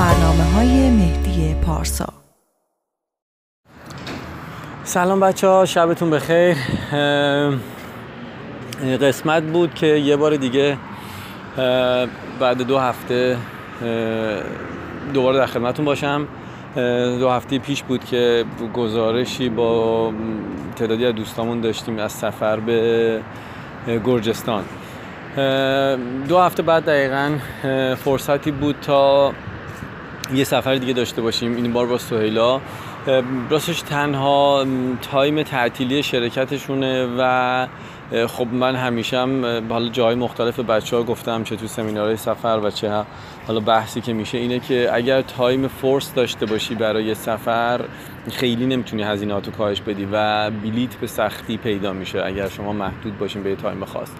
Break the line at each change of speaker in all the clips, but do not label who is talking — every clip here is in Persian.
برنامه های مهدی پارسا.
سلام بچه ها شبتون بخیر. قسمت بود که یه بار دیگه بعد دو هفته دوباره در خدمتون باشم. دو هفته پیش بود که گزارشی با تعدادی از دوستامون داشتیم از سفر به گرجستان. دو هفته بعد دقیقا فرصتی بود تا یه سفر دیگه داشته باشیم این بار با سهیلا. راستش تنها time تعطیلی شرکتشونه و خب من همیشه هم حالا جای مختلف بچه ها گفتم چه تو سمینارهای سفر و چه حالا بحثی که میشه اینه که اگر time force داشته باشی برای سفر خیلی نمی‌تونی هزینهاتو کاهش بدی و بلیت به سختی پیدا میشه اگر شما محدود باشین به time خاص.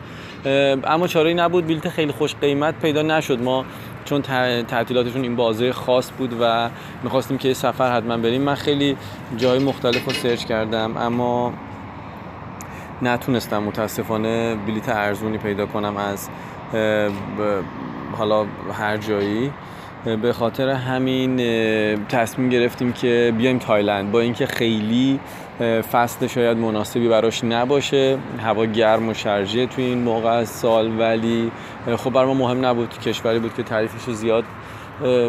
اما چاره نبود. بلیت خیلی خوش قیمت پیدا نشد. ما چون تعطیلاتشون این بازه خاص بود و می‌خواستیم که سفر حتما بریم. من خیلی جای مختلف رو سرچ کردم اما نتونستم متاسفانه بلیت ارزونی پیدا کنم از حالا هر جایی. به خاطر همین تصمیم گرفتیم که بیایم تایلند. با اینکه خیلی فصل شاید مناسبی براش نباشه. هوا گرم و شرجه تو این موقع از سال ولی خب بر ما مهم نبود. کشوری بود که تعریفش رو زیاد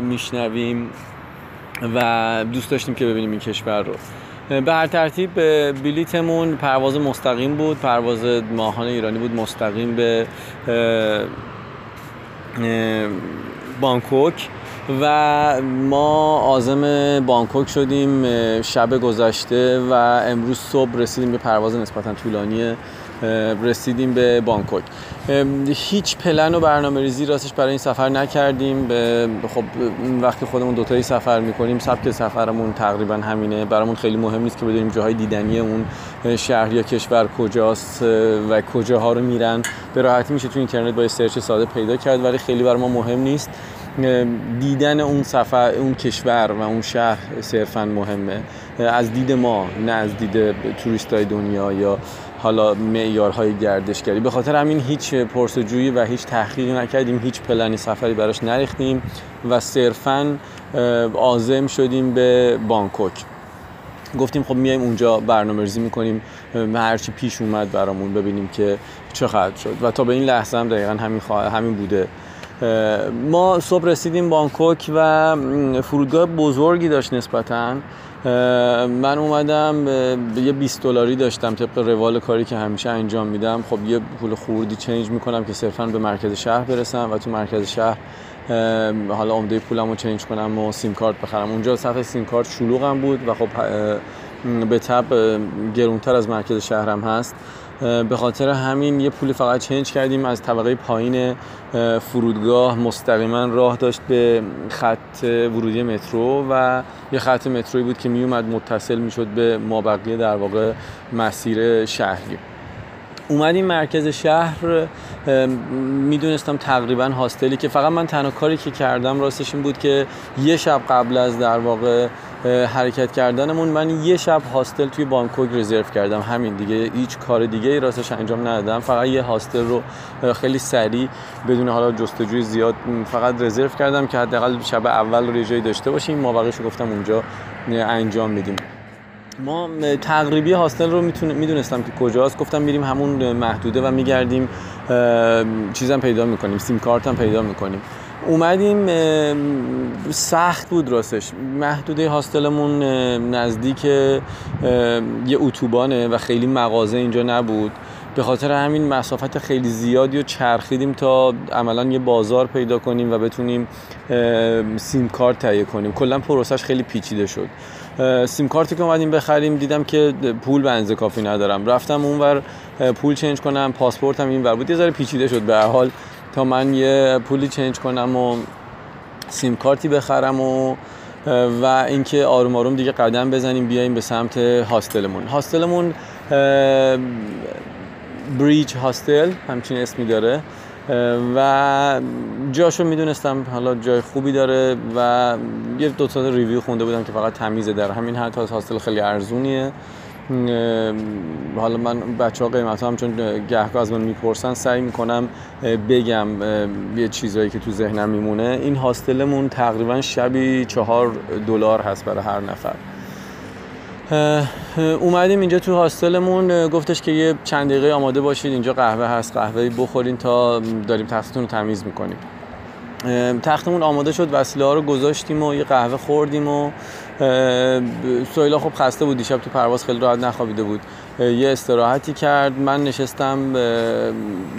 میشنویم و دوست داشتیم که ببینیم این کشور رو. به هر ترتیب بلیتمون پرواز مستقیم بود. پرواز ماهان ایرانی بود مستقیم به بانکوک. و ما آزم بانکوک شدیم شب گذشته و امروز صبح رسیدیم به پرواز نسبتا طولانی رسیدیم به بانکوک هیچ پلن و برنامه ریزی راستش برای این سفر نکردیم. خب وقتی خودمون دوتایی سفر می‌کنیم سبک سفرمون تقریبا همینه. برامون خیلی مهم نیست که بدونیم جاهای دیدنی اون شهر یا کشور کجاست و کجاها رو میرن. به راحتی میشه تو اینترنت با سرچ ساده پیدا کرد ولی خیلی بر ما مهم نیست. دیدن اون سفر اون کشور و اون شهر صرفا مهمه. از دید ما نه از دید توریست های دنیا یا حالا معیارهای گردشگری. به خاطر همین هیچ پرسجویی و هیچ تحقیقی نکردیم هیچ پلنی سفری براش نریختیم و صرفا عازم شدیم به بانکوک. گفتیم خب میایم اونجا برنامه ریزی می‌کنیم هرچی پیش اومد برامون ببینیم که چه خواهد شد. و تا به این لحظه هم دقیقا همین, همین بوده. ما صبح رسیدیم بانکوک و فرودگاه بزرگی داشت نسبتاً. من اومدم یه 20 دلاری داشتم طبق روال کاری که همیشه انجام میدم. خب یه پول خوردی چنج می‌کنم که صرفا به مرکز شهر برسم و تو مرکز شهر حالا عمده پولم رو چنج کنم و سیم کارت بخرم. اونجا صفحه سیم کارت شلوغم بود و خب به تب گرونتر از مرکز شهرم هست. به خاطر همین یه پولی فقط چنج کردیم از طبقه پایین فرودگاه. مستقیما راه داشت به خط ورودی مترو و یه خط متروی بود که میومد متصل می‌شد به مابقی در واقع مسیر شهری. اومدیم مرکز شهر می‌دونستم تقریبا هاستلی که فقط من تنها کاری که کردم راستش این بود که یه شب قبل از در واقع حرکت کردنمون. من یه شب هاستل توی بانکوک رزرو کردم. همین دیگه هیچ کار دیگه ای راستش انجام ندادم. فقط یه هاستل رو خیلی سریع بدون حالا جستجوی زیاد فقط رزرو کردم که حداقل شب اول رو جایی داشته باشیم. ما رو گفتم اونجا انجام میدیم ما تقریبی هاستل رو می‌دونستم که کجاست. گفتم میریم همون محدوده و میگردیم چیزم پیدا می‌کنیم. سیم کارت هم پیدا می‌کنیم. اومدیم سخت بود راستش. محدوده هاستلمون نزدیک یه اتوبانه و خیلی مغازه اینجا نبود. به خاطر همین مسافت خیلی زیادی رو چرخیدیم تا عملا یه بازار پیدا کنیم و بتونیم سیم کارت تهیه کنیم. کلا پروسش خیلی پیچیده شد. سیم کارتی که اومدیم بخریم دیدم که پول به کافی ندارم. رفتم اونور پول چنج کنم پاسپورتم این ور بود. یه ذره پیچیده شد به حال. تا من یه پولی چنج کنم و سیم کارتی بخرم و و اینکه آروم آروم دیگه قدم بزنیم بیایم به سمت هاستلمون. هاستلمون بریج هاستل همچین اسمی داره. و جاشو می‌دونستم حالا جای خوبی داره و یه دو تا ریویو خونده بودم که فقط تمیزه در همین حد هاستل خیلی ارزونیه. حالا من بچه ها قیمت هم چون گهگاه از من می‌پرسن سعی می‌کنم بگم یه چیزایی که تو ذهنم میمونه. این هاستلمون تقریبا شبی چهار دلار هست برای هر نفر. اومدیم اینجا تو هاستلمون. گفتش که یه چند دقیقه آماده باشید اینجا قهوه هست قهوه بخورین تا داریم تختتون رو تمیز می‌کنیم. تختمون آماده شد وسیله ها رو گذاشتیم و یه قهوه خوردیم و سویلا خب خسته بود دیشب تو پرواز خیلی راحت نخوابیده بود. یه استراحتی کرد من نشستم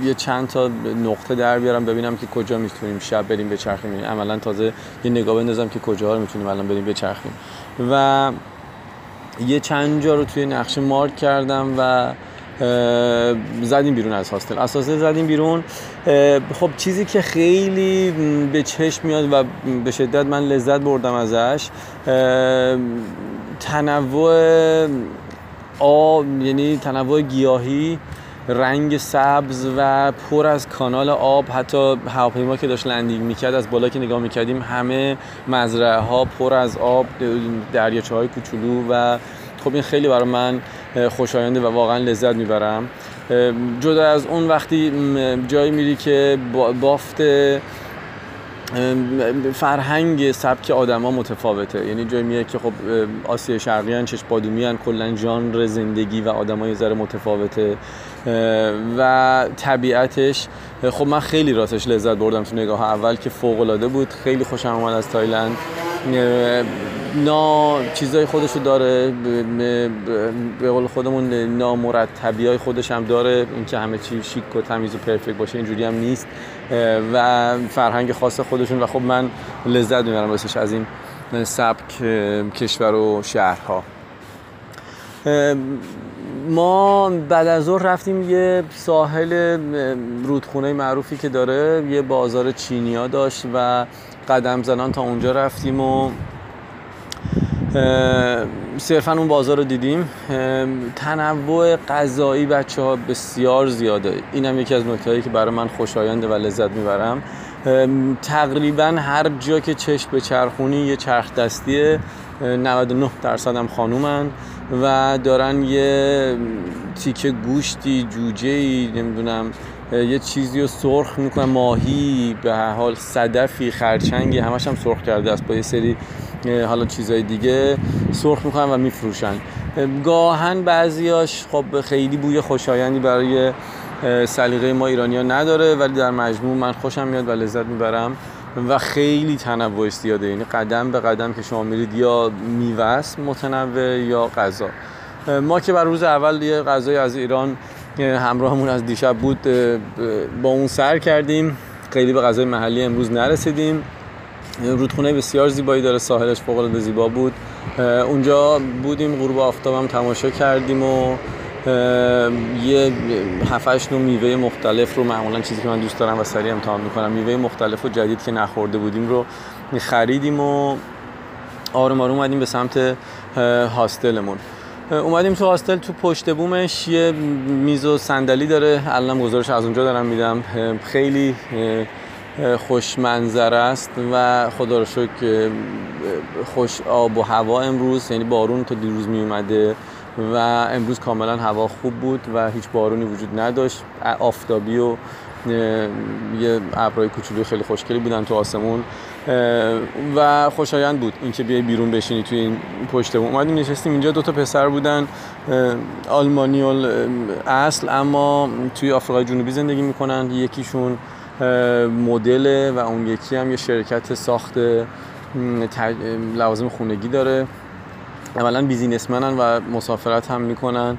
یه چند تا نقطه در بیارم ببینم که کجا می‌تونیم شب بریم بچرخیم یعنی عملا تازه یه نگاه بندازم که کجا رو می‌تونیم الان بریم بچرخیم و یه چند جا رو توی نقشه مارک کردم و زدیم بیرون از هاستل. اساسه زدیم بیرون. خب چیزی که خیلی به چشم میاد و به شدت من لذت بردم ازش تنوع آب یعنی تنوع گیاهی رنگ سبز و پر از کانال آب حتی هواپیما که داشت لندینگ می‌کرد از بالا که نگاه می‌کردیم همه مزرعه ها پر از آب دریاچه های کوچولو و خب این خیلی برای من خوشاینده و واقعا لذت می‌برم. جدا از اون وقتی جایی میری که بافت فرهنگ سبک آدما متفاوته. یعنی جایی میاد که خب آسیا شرقی هن چش بادومی هن کلا ژانر زندگی و آدمای ذره متفاوته. و طبیعتش خب من خیلی راستش لذت بردم تو نگاه اول که فوق العاده بود. خیلی خوشم اومد از تایلند. نا چیزای خودشو داره به قول خودمون نامرتبی های خودش هم داره اینکه همه چی شیک و تمیز و پرفکت باشه اینجوری هم نیست و فرهنگ خاص خودشون. و خب من لذت می‌برم واسش از این سبک کشور و شهرها. ما بعد از ظهر رفتیم یه ساحل رودخونه معروفی که داره یه بازار چینیا داشت و قدم زنان تا اونجا رفتیم و صرفا اون بازار رو دیدیم. تنوع غذایی بچه ها بسیار زیاده. این هم یکی از نکته که برای من خوشاینده و لذت می‌برم. تقریبا هر جا که چشم به چرخونی یه چرخ دستیه. 99 درصد هم خانومن و دارن یه تیکه گوشتی جوجه ای نمی‌دونم یه چیزی رو سرخ می‌کنن ماهی به حال صدفی خرچنگی همش هم سرخ کرده است. با یه سری حالا چیزای دیگه سرخ می‌کنن و میفروشن. گاهن بعضیاش خب خیلی بوی خوشایندی برای سلیقه ما ایرانی ها نداره ولی در مجموع من خوشم میاد و لذت می‌برم و خیلی تنوع زیاده. یعنی قدم به قدم که شما میرید یا میوه متنوع یا غذا. ما که بر روز اول یه غذای از ایران همراهمون از دیشب بود با اون سر کردیم. خیلی به غذای محلی امروز نرسیدیم. رودخونه بسیار زیبایی داره ساحلش فوق العاده زیبا بود. اونجا بودیم غروب آفتابم تماشا کردیم و یه هفتش نوع میوه مختلف رو معمولا چیزی که من دوست دارم و سریع امتحان می‌کنم میوه مختلف و جدید که نخورده بودیم رو خریدیم و آروم آروم اومدیم به سمت هاستلمون. اومدیم تو هاستل تو پشت بومش. یه میز و صندلی داره. الان گزارش از اونجا دارم میدم. خیلی خوش منظر است و خدا رو شکر خوش آب و هوا امروز. یعنی بارون تا دیروز می اومده و امروز کاملا هوا خوب بود و هیچ بارونی وجود نداشت. آفتابی و یه ابرای کوچولو خیلی خوشگلی بودن تو آسمون. و خوشایند بود اینکه بیای بیرون بشینی توی این پشت بوم اومدیم نشستیم اینجا دو تا پسر بودن آلمانی اصل اما توی آفریقای جنوبی زندگی می‌کنن. یکیشون مدل و اون یکی هم یه شرکت ساخت لوازم خونگی داره. اولا بیزینسمنن و مسافرت هم می‌کنن.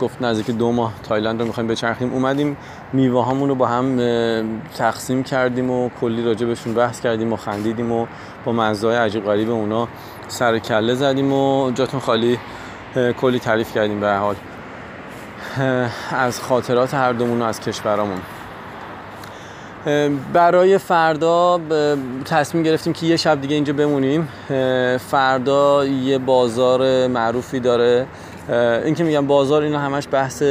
گفت نزدیک دو ماه تایلند رو می‌خوایم بچرخیم. اومدیم میوه هامون رو با هم تقسیم کردیم و کلی راجع بهشون بحث کردیم و خندیدیم و با مزای عجیب غریب اونا سر کله زدیم و جاتون خالی کلی تعریف کردیم به حال. از خاطرات هر دومون و از کشورامون. برای فردا تصمیم گرفتیم که یه شب دیگه اینجا بمونیم. فردا یه بازار معروفی داره. این که میگم بازار اینا همش بحث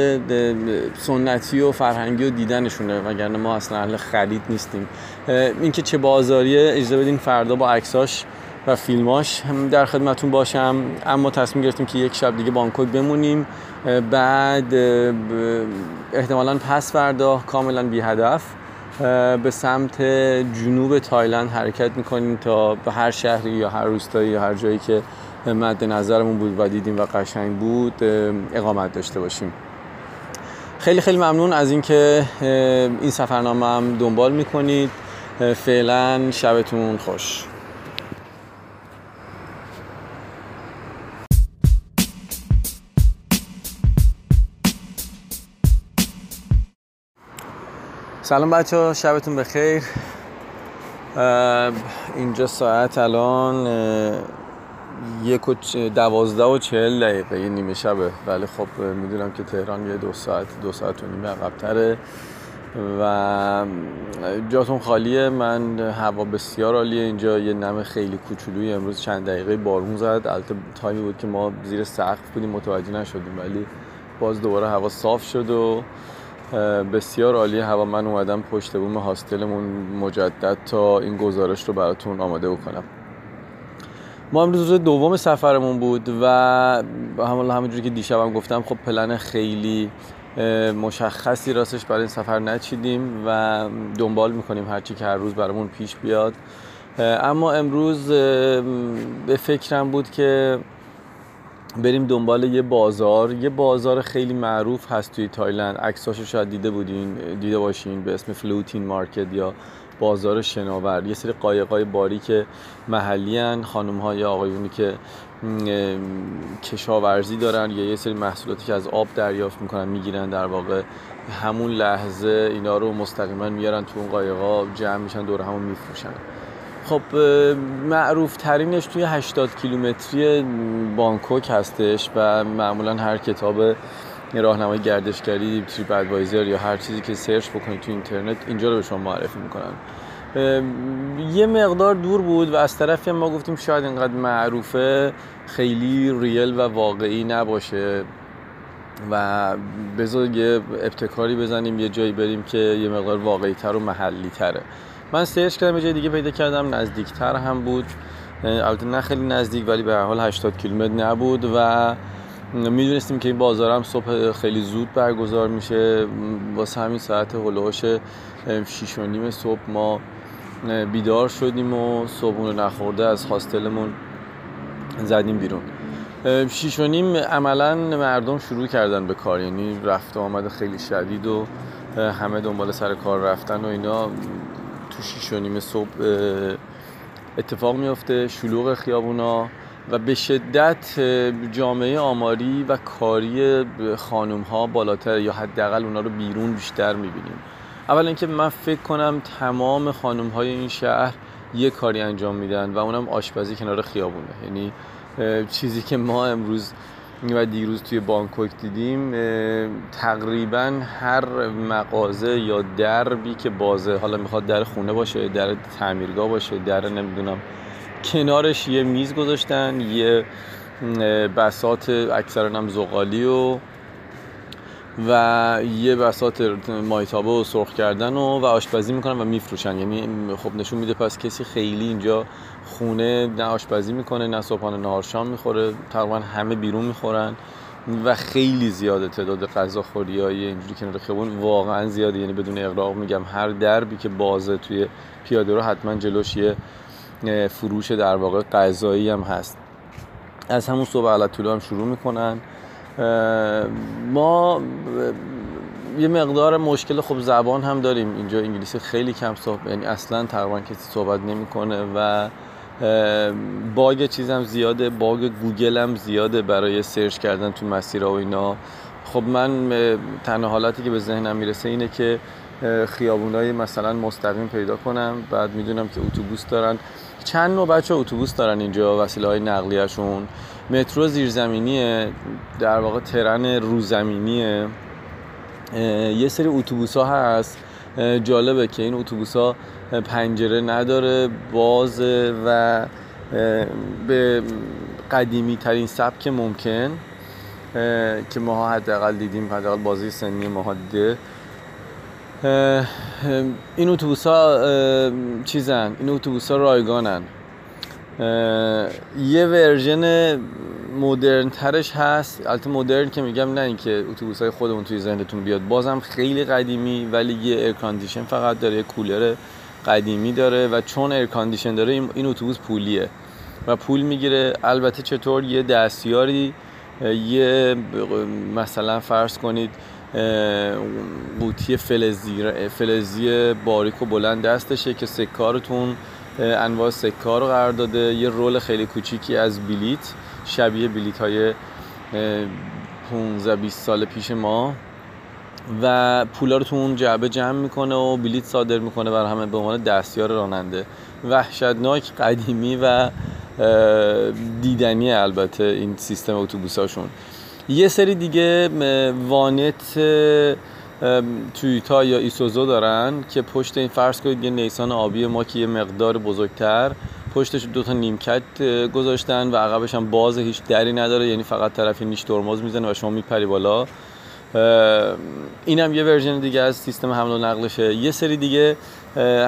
سنتی و فرهنگی و دیدنشونه وگرنه ما اصلا اهل خرید نیستیم. اینکه چه بازاریه اجازه بدین فردا با عکساش و فیلماش در خدمتون باشم. اما تصمیم گرفتیم که یک شب دیگه بانکوک بمونیم. بعد احتمالا پس فردا کاملا بی هدف. به سمت جنوب تایلند حرکت می‌کنیم تا به هر شهری یا هر روستایی یا هر جایی که مد نظرمون بود و دیدیم و قشنگ بود اقامت داشته باشیم. خیلی خیلی ممنون از اینکه این سفرنامه هم دنبال می‌کنید. فعلا شبتون خوش. سلام بچه ها شبتون بخیر. اینجا ساعت الان یک و دوازده و چهل دقیقه یه نیمه شبه. ولی خب می‌دونم که تهران یه دو ساعت دو ساعت و نیمه عقبتره. و جاتون خالیه. من هوا بسیار عالیه. اینجا یه نم خیلی کوچولوی امروز چند دقیقه بارون زد. البته تایمی بود که ما زیر سقف بودیم متوجه نشدیم. ولی باز دوباره هوا صاف شد و بسیار عالی هوا من اومدم پشت بوم هاستلمون مجدد تا این گزارش رو براتون آماده بکنم. ما امروز روز دوم سفرمون بود و همون همونجوری که دیشبم گفتم خب پلن خیلی مشخصی راستش برای این سفر نچیدیم و دنبال می‌کنیم هرچی که هر روز برامون پیش بیاد. اما امروز به فکرم بود که بریم دنبال یه بازار. یه بازار خیلی معروف هست توی تایلند. عکساشو شاید دیده بودین دیده باشین به اسم فلوتین مارکت یا بازار شناور یه سری قایقای باریک محلی هن خانم ها یا آقایونی که کشاورزی دارن یا یه سری محصولاتی که از آب دریافت می‌کنن می‌گیرن در واقع. همون لحظه اینا رو مستقیما میارن تو اون قایقا جمع میشن دور همون میفروشن. خب معروف ترینش توی 80 کیلومتری بانکوک هستش و معمولا هر کتاب راهنمای گردشگری TripAdvisor یا هر چیزی که search بکنید تو اینترنت اینجا رو به شما معرفی می‌کنن یه مقدار دور بود و از طرفی ما گفتیم شاید اینقدر معروفه خیلی ریل و واقعی نباشه و بذار یه ابتکاری بزنیم یه جایی بریم که یه مقدار واقعی تر و محلی تره من search کردم یه جای دیگه پیدا کردم نزدیکتر هم بود. البته نه خیلی نزدیک ولی به حال 80 کیلومتر نبود و می‌دونستیم که این بازار صبح خیلی زود برگزار میشه. واسه همین ساعت هلوهاش 6 و نیم صبح ما بیدار شدیم و صبحونه نخورده از هاستلمون زدیم بیرون. شیش و نیم عملا مردم شروع کردن به کار یعنی رفت آمد خیلی شدید و همه دنبال سر کار رفتن و اینا. تو شیش و نیم صبح اتفاق میفته شلوغ خیابونا و به شدت جامعه آماری و کاری خانوم ها بالاتر یا حداقل اونا رو بیرون بیشتر می‌بینیم. اول اینکه من فکر کنم تمام خانوم های این شهر یه کاری انجام میدن و اونم آشپزی کنار خیابونه. یعنی چیزی که ما امروز و دیروز توی بانکوک دیدیم تقریبا هر مغازه یا دربی که بازه حالا می‌خواد در خونه باشه در تعمیرگاه باشه در نمی‌دونم کنارش یه میز گذاشتن یه بسات اکثرا هم زغالی و و یه بسات مایتابه و سرخ کردن و, و آشپزی می‌کنن و میفروشن. یعنی خب نشون میده پس کسی خیلی اینجا خونه نه آشپزی می‌کنه نه صبحانه نهار شام می‌خوره تقریبا همه بیرون می‌خورن و خیلی زیاده تعداد غذاخوری های اینجوری کنار خیابون. واقعا زیاده. یعنی بدون اقراق میگم هر دربی که بازه توی پیاده رو حتما جلوش یه فروش در واقع غذایی هم هست. از همون صبح علت هم شروع می‌کنن. ما یه مقدار مشکل خب زبان هم داریم. اینجا انگلیسی خیلی کم صحبت یعنی اصلا تقریبا کسی صحبت نمی‌کنه و bug چیزم زیاده. bug گوگل هم زیاده برای search کردن تو مسیرها و اینا. خب من تنها حالتی که به ذهنم می‌رسه اینه که خیابونای مثلا مستقیم پیدا کنم. بعد می‌دونم که اتوبوس دارن. چند نوع بچه اتوبوس دارن اینجا وسیله های نقلیهشون. مترو زیرزمینیه در واقع ترن روزمینیه. یه سری اتوبوس ها هست جالبه که این اتوبوس ها پنجره نداره باز و به قدیمی ترین سبک ممکن که ماها حداقل دیدیم حداقل بازه سنی ماها دیده. این اتوبوس ها چیزن این اتوبوس ها رایگانن یه version مدرن ترش هست. البته مدرن که میگم نه اینکه اتوبوس های خودمون توی ذهنتون بیاد. بازم خیلی قدیمی ولی یه air فقط داره یه کولر قدیمی داره و چون air داره این اتوبوس پولیه و پول می‌گیره. البته چطور؟ یه دستیاری یه مثلا فرض کنید قوطی فلزی فلزی باریک و بلند دستشه که سکارتون انواع سکار رو قرار داده. یه رول خیلی کوچیکی از بلیت شبیه بلیت های 15 20 سال پیش ما. و پولا رو تو اون جعبه جمع می‌کنه و بلیت صادر می‌کنه بر همه به عنوان دستیار راننده. وحشتناک قدیمی و دیدنی البته این سیستم اتوبوساشون. یه سری دیگه وانت تویوتا یا ایسوزو دارن که پشت این فرض کنید یه نیسان آبی ما که یه مقدار بزرگتر پشتش دو تا نیمکت گذاشتن و عقبش هم باز هیچ دری نداره یعنی فقط طرفی نیش ترمز می‌زنه و شما میپری بالا. اینم یه ورژن دیگه از سیستم حمل و نقلشه. یه سری دیگه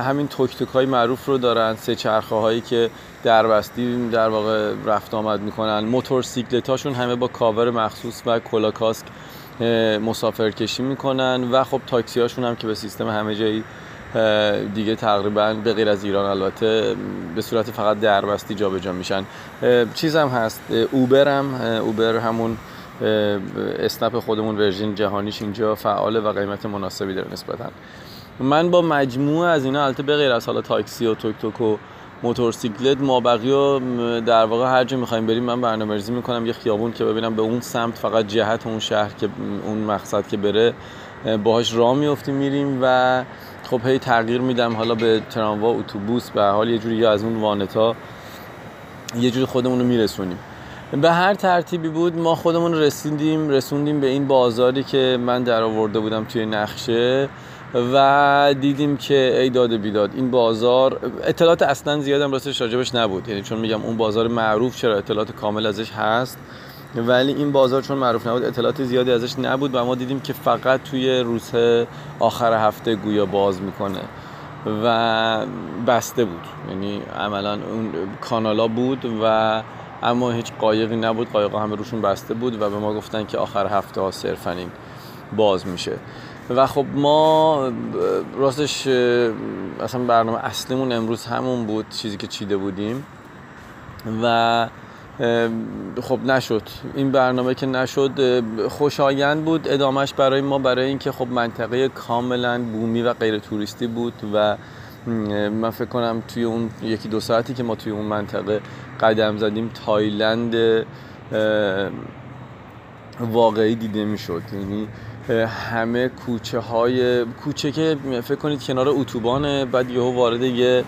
همین توک های معروف رو دارن سه چرخه هایی که دربستی در واقع رفت آمد می‌کنن. موتور سیکلت هاشون همه با کاور مخصوص و کلاه کاسکت مسافر کشی می‌کنن و خب تاکسی هاشون هم که به سیستم همه جایی دیگه تقریبا به غیر از ایران البته به صورت فقط دربستی جابجا میشن. چیز هم هست Uber هم Uber همون اسنپ خودمون version جهانیش اینجا فعاله و قیمت مناسبی داره نسبتا. من با مجموعه از اینا البته به غیر از حالا تاکسی و توک توک و موتورسیکلت ما بقیه در واقع هر جا می‌خوایم بریم من برنامه‌ریزی می‌کنم یه خیابون که ببینم به اون سمت فقط جهت اون شهر که اون مقصد که بره باهاش راه میفتیم میریم و خب هی تغییر میدم. حالا به تراموا اتوبوس به حال یه جوری یا از اون وانتا یه جوری خودمون رو میرسونیم. به هر ترتیبی بود ما خودمون رسیدیم رسوندیم به این بازاری که من در آورده بودم توی نقشه. و دیدیم که ای داد بیداد این بازار اطلاعات اصلا زیادم راستش راجبش نبود. یعنی چون میگم اون بازار معروف چرا اطلاعات کامل ازش هست ولی این بازار چون معروف نبود اطلاعات زیادی ازش نبود و ما دیدیم که فقط توی روز آخر هفته گویا باز می‌کنه و بسته بود. یعنی عملا اون کانالا بود و اما هیچ قایقی نبود قایقا همه روشون بسته بود و به ما گفتن که آخر هفته ها صرفا باز میشه. و خب ما راستش اصلا برنامه اصلیمون امروز همون بود چیزی که چیده بودیم. و خب نشد. این برنامه که نشد خوشایند بود. ادامهش برای ما برای اینکه خب منطقه کاملا بومی و غیر توریستی بود و من فکر کنم توی اون یکی دو ساعتی که ما توی اون منطقه قدم زدیم تایلند واقعی دیده می‌شد. یعنی همه کوچه های کوچه که فکر کنید کنار اتوبانه بعد یهو وارد یه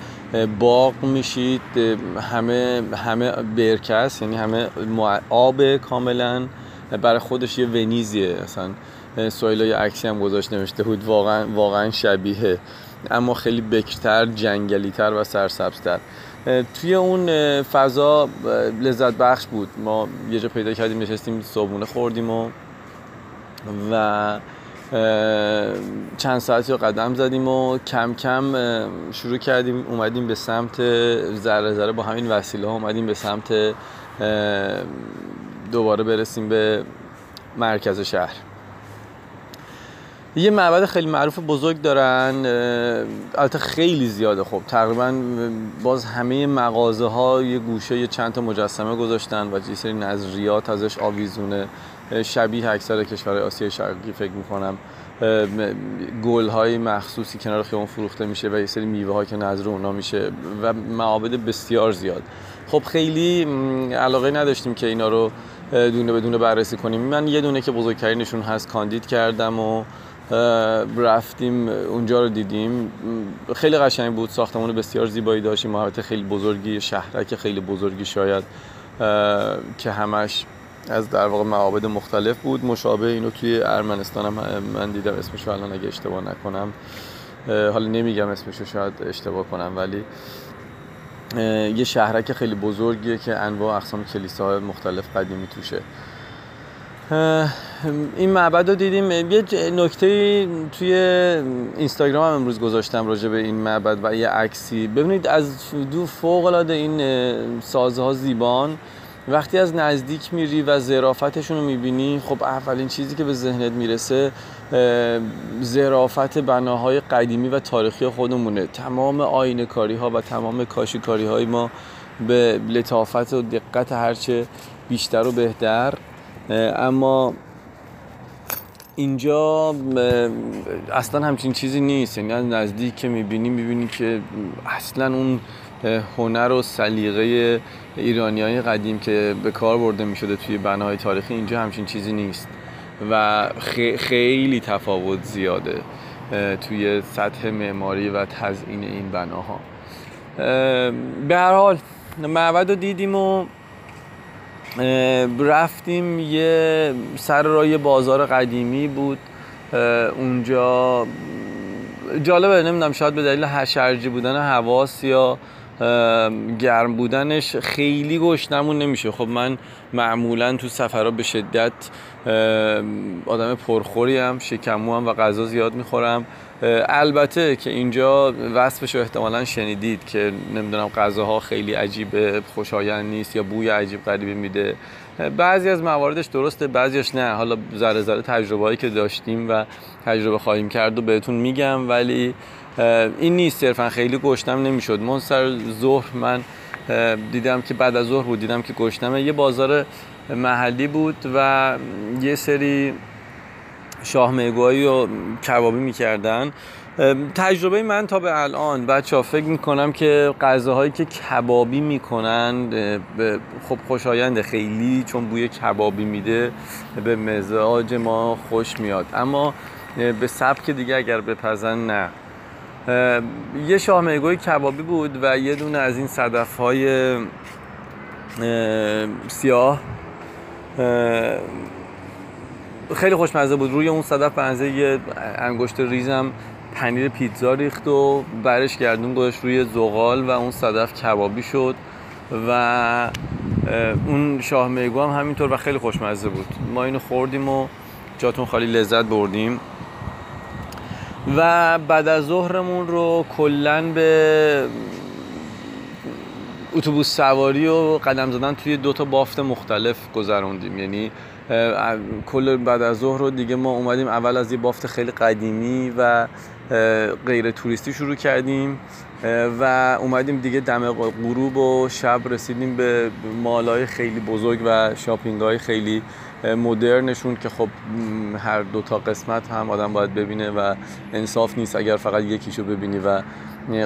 باغ میشید همه همه برکس یعنی همه آب کاملا برای خودش یه ونیزیه. اصلا سویل های عکسی هم گذاشت نوشته بود واقعا واقعا شبیه. اما خیلی بکرتر جنگلیتر و سرسبزتر. توی اون فضا لذت بخش بود. ما یه جا پیدا کردیم نشستیم صبحونه خوردیم و و چند ساعتی رو قدم زدیم و کم کم شروع کردیم اومدیم به سمت ذره ذره با همین وسیله ها اومدیم به سمت دوباره برسیم به مرکز شهر. یه معبد خیلی معروف بزرگ دارن البته خیلی زیاده. خب تقریبا باز همه مغازه ها یه گوشه یه چند تا مجسمه گذاشتن و یه سری نظریات ازش آویزونه. شبیه اکثر کشورهای آسیای شرقی فکر می‌کنم. گل های مخصوصی کنار خیابون فروخته میشه و یه سری میوه ها که نظر اونا میشه و معابد بسیار زیاد. خب خیلی علاقه نداشتیم که اینا رو دونه به دونه بررسی کنیم. من یه دونه که بزرگترینشون هست کاندید کردم و رفتیم اونجا رو دیدیم. خیلی قشنگ بود ساختمون بسیار زیبایی داشتیم. محوطه خیلی بزرگی شهرک خیلی بزرگی شاید که همش از در واقع معابد مختلف بود. مشابه اینو توی ارمنستان هم من دیدم اسمشو الان اگه اشتباه نکنم. حالا نمیگم اسمشو شاید اشتباه کنم ولی یه شهرک خیلی بزرگیه که انواع اقسام کلیساهای مختلف قدیمی توشه. این معبد رو دیدیم. یه نکته توی اینستاگرام هم امروز گذاشتم راجع به این معبد و یه عکسی. ببینید از دو فوق العاده این سازها زیبان. وقتی از نزدیک میری و ظرافتشون رو می‌بینی خب اولین چیزی که به ذهنت می‌رسه ظرافت بناهای قدیمی و تاریخی خودمونه. تمام آینه کاری ها و تمام کاشی کاری های ما به لطافت و دقت هرچه بیشتر و بهتر. اما اینجا اصلا همچین چیزی نیست. یعنی از نزدیک که می‌بینی می‌بینی که اصلا اون هنر و سلیقه ایرانی های قدیم که به کار برده می‌شده توی بناهای تاریخی اینجا همچین چیزی نیست و خیلی تفاوت زیاده توی سطح معماری و تزئین این بناها. به هر حال معبد رو دیدیم و رفتیم یه سر رای بازار قدیمی بود اونجا جالبه نمی‌دونم شاید به دلیل هشرجی بودن حواس یا گرم بودنش خیلی گشنمون نمیشه. خب من معمولا تو سفرها به شدت آدم پرخوری هم شکمو هم و غذا زیاد می‌خورم. البته که اینجا وصفش رو احتمالا شنیدید که نمی‌دونم غذاها خیلی عجیب خوشایند نیست یا بوی عجیب غریبی میده. بعضی از مواردش درسته بعضیش نه. حالا ذره ذره تجربه که داشتیم و تجربه خواهیم کرد و بهتون میگم ولی این نیست صرفا خیلی گشتم نمی‌شد. من سر ظهر من دیدم که بعد از ظهر بود دیدم که گشتمه یه بازار محلی بود و یه سری شاه و کبابی می‌کردن. تجربه من تا به الان بچه ها فکر می‌کنم که غذاهایی که کبابی می‌کنن خب خوشاینده خیلی چون بوی کبابی میده به مزاج ما خوش میاد. اما به سبک دیگه اگر بپزن نه. یه شاه میگوی کبابی بود و یه دونه از این صدف های سیاه خیلی خوشمزه بود. روی اون صدف به یه انگشت ریزم پنیر پیتزا ریخت و برش گردون گذاشت روی زغال و اون صدف کبابی شد و اون شاه میگو هم همینطور و خیلی خوشمزه بود. ما اینو خوردیم و جاتون خالی لذت بردیم. و بعد از ظهرمون رو کلا به اتوبوس سواری و قدم زدن توی دو تا بافت مختلف گذروندیم. یعنی کل بعد از ظهر رو دیگه ما اومدیم اول از یه بافت خیلی قدیمی و غیر توریستی شروع کردیم و اومدیم دیگه دم غروب و شب رسیدیم به مالای خیلی بزرگ و شاپینگ های خیلی مدرنشون که خب هر دو تا قسمت هم آدم باید ببینه و انصاف نیست اگر فقط یکیشو ببینی و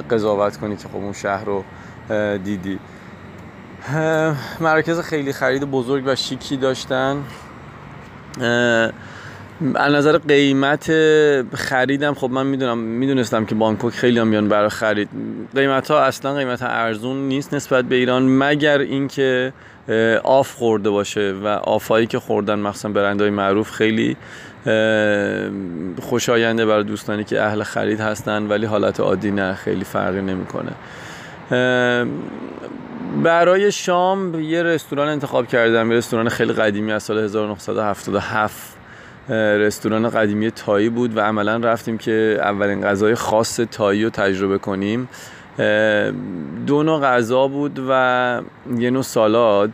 قضاوت کنی که خب اون شهر رو دیدی. مراکز خیلی خرید بزرگ و شیکی داشتن. از نظر قیمت خریدم خب من می‌دونم می‌دونستم که بانکوک خیلی هم میان برای خرید. قیمت ها اصلا قیمت ارزون نیست نسبت به ایران مگر اینکه آف خورده باشه و آفایی که خوردن مخصوصا برندهای معروف خیلی خوشاینده برای دوستانی که اهل خرید هستن ولی حالت عادی نه خیلی فرقی نمی‌کنه. برای شام یه رستوران انتخاب کردم یه رستوران خیلی قدیمی از سال 1977 رستوران قدیمی تایی بود و عملا رفتیم که اولین غذای خاص تایی رو تجربه کنیم. دو نوع غذا بود و یه نوع سالاد.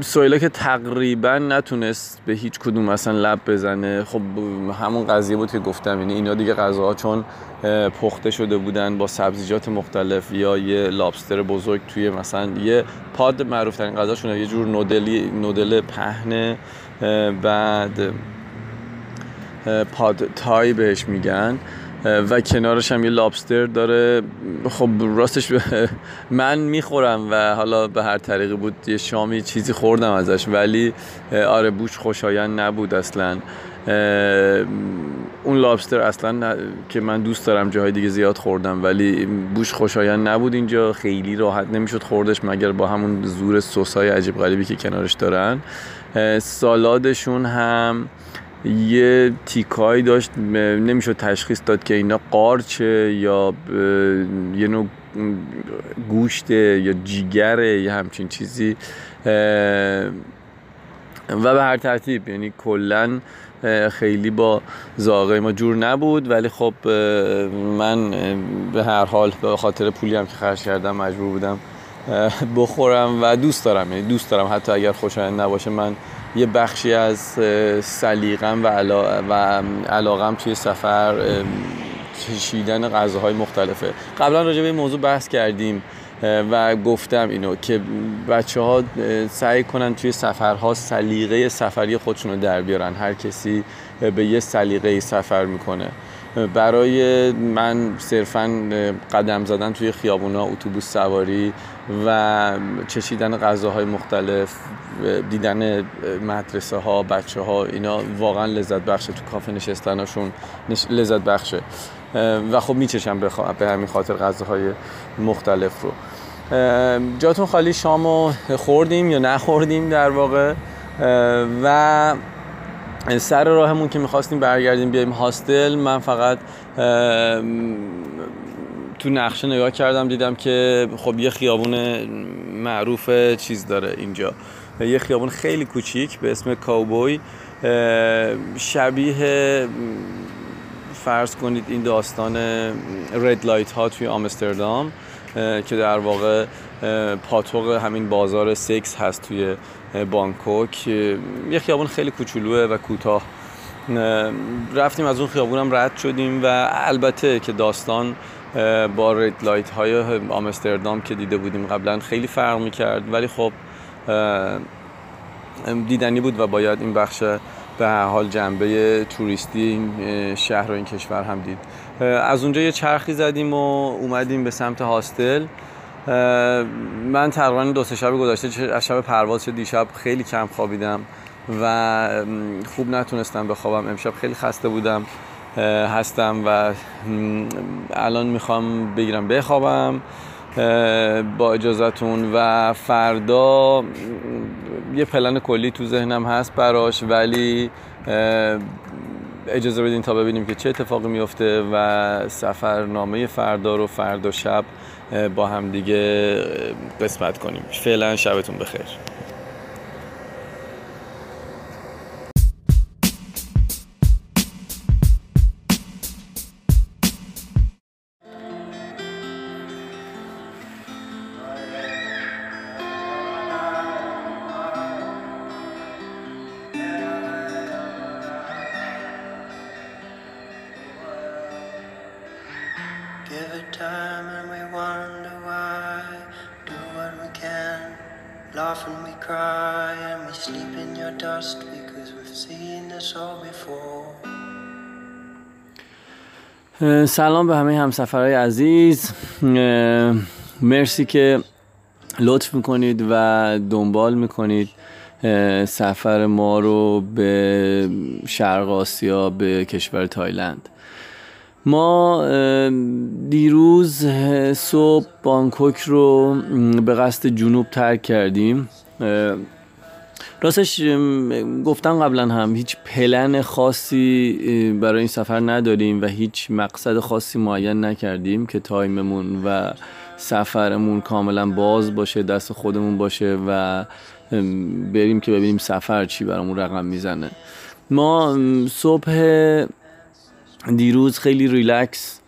سویلا که تقریبا نتونست به هیچ کدوم مثلا لب بزنه. خب همون قضیه بود که گفتم یعنی اینا دیگه غذاها چون پخته شده بودن با سبزیجات مختلف یا یه لابستر بزرگ توی مثلا یه پاد معروف ترین غذاشونه یه جور نودلی نودل پهن بعد پاد تای بهش میگن. و کنارش هم یه لابستر داره. خب راستش من می‌خورم و حالا به هر طریقی بود یه شامی چیزی خوردم ازش ولی آره بوش خوشایند نبود اصلا. اون لابستر اصلا که من دوست دارم جاهای دیگه زیاد خوردم ولی بوش خوشایند نبود اینجا. خیلی راحت نمی‌شد خوردش مگر با همون زور سسای عجیب غریبی که کنارش دارن. سالادشون هم یه تیکایی داشت نمی‌شد تشخیص داد که اینا قارچه یا یه نوع گوشته یا جیگره یا همچین چیزی و به هر ترتیب. یعنی کلا خیلی با زاغه ما جور نبود ولی خب من به هر حال به خاطر پولی هم که خرج کردم مجبور بودم بخورم و دوست دارم. یعنی دوست دارم حتی اگر خوشایند نباشه من یه بخشی از سلیقم و, علا... و علاقم توی سفر چشیدن غذاهای مختلفه. قبلا راجع به این موضوع بحث کردیم و گفتم اینو که بچه ها سعی کنن توی سفرها سلیقه سفری خودشون رو در بیارن. هر کسی به یه سلیقه سفر می‌کنه. برای من صرفا قدم زدن توی خیابونا اتوبوس سواری و چشیدن غذاهای مختلف دیدن مدرسه ها بچه ها اینا واقعا لذت بخشه. تو کافه نشستنشون لذت بخشه. و خب میچشم به همین خاطر غذاهای مختلف رو. جاتون خالی شامو خوردیم یا نخوردیم در واقع؟ و سر راهمون که می‌خواستیم برگردیم بیایم هاستل من فقط تو نقشه نگاه کردم دیدم که خب یه خیابون معروف چیز داره اینجا. یه خیابون خیلی کوچیک به اسم کاوبوی. شبیه فرض کنید این داستان رد لایت ها توی آمستردام که در واقع پاتوق همین بازار سکس هست توی بانکوک. یه خیابون خیلی کوچولوه و کوتاه. رفتیم از اون خیابونم رد شدیم و البته که داستان با رد لایت های آمستردام که دیده بودیم قبلا خیلی فرق می‌کرد. ولی خب دیدنی بود و باید این بخش به هر حال جنبه توریستی این شهر و این کشور هم دید. از اونجا یه چرخی زدیم و اومدیم به سمت هاستل. من تقریبا دو سه شب گذشته از شب پرواز دیشب خیلی کم خوابیدم و خوب نتونستم بخوابم. امشب خیلی خسته بودم هستم و الان می‌خوام بگیرم بخوابم. با اجازتون و فردا یه پلن کلی تو ذهنم هست براش ولی اجازه بدین تا ببینیم که چه اتفاقی میفته و سفرنامه فردا رو فردا شب با هم دیگه قسمت کنیم. فعلا شبتون بخیر. سلام به همه همسفرهای عزیز. مرسی که لطف می‌کنید و دنبال می‌کنید سفر ما رو به شرق آسیا به کشور تایلند. ما دیروز صبح بانکوک رو به قصد جنوب ترک کردیم. راستش گفتم قبلا هم هیچ پلن خاصی برای این سفر نداریم و هیچ مقصد خاصی معین نکردیم که time مون و سفرمون کاملا باز باشه دست خودمون باشه و بریم که ببینیم سفر چی برامون رقم می‌زنه. ما صبح دیروز خیلی ریلکس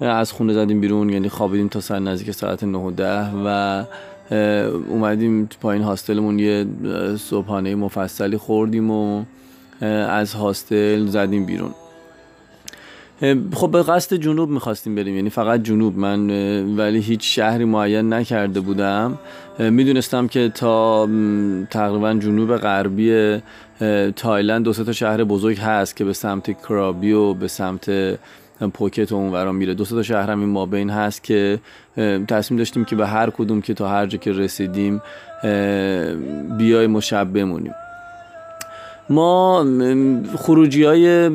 از خونه زدیم بیرون یعنی خوابیدیم تا سر نزدیک ساعت 9 و 10 و اومدیم پایین هاستلمون یه صبحانه مفصلی خوردیم و از هاستل زدیم بیرون. خب به قصد جنوب می‌خواستیم بریم یعنی فقط جنوب. من ولی هیچ شهری معین نکرده بودم. می‌دونستم که تا تقریبا جنوب غربی تایلند دو تا شهر بزرگ هست که به سمت کرابی و به سمت پوکت اونورا میره. دو تا شهر هم این مابین هست که تصمیم داشتیم که به هر کدوم که تا هر جا که رسیدیم بیای مشب بمونیم. ما خروجی های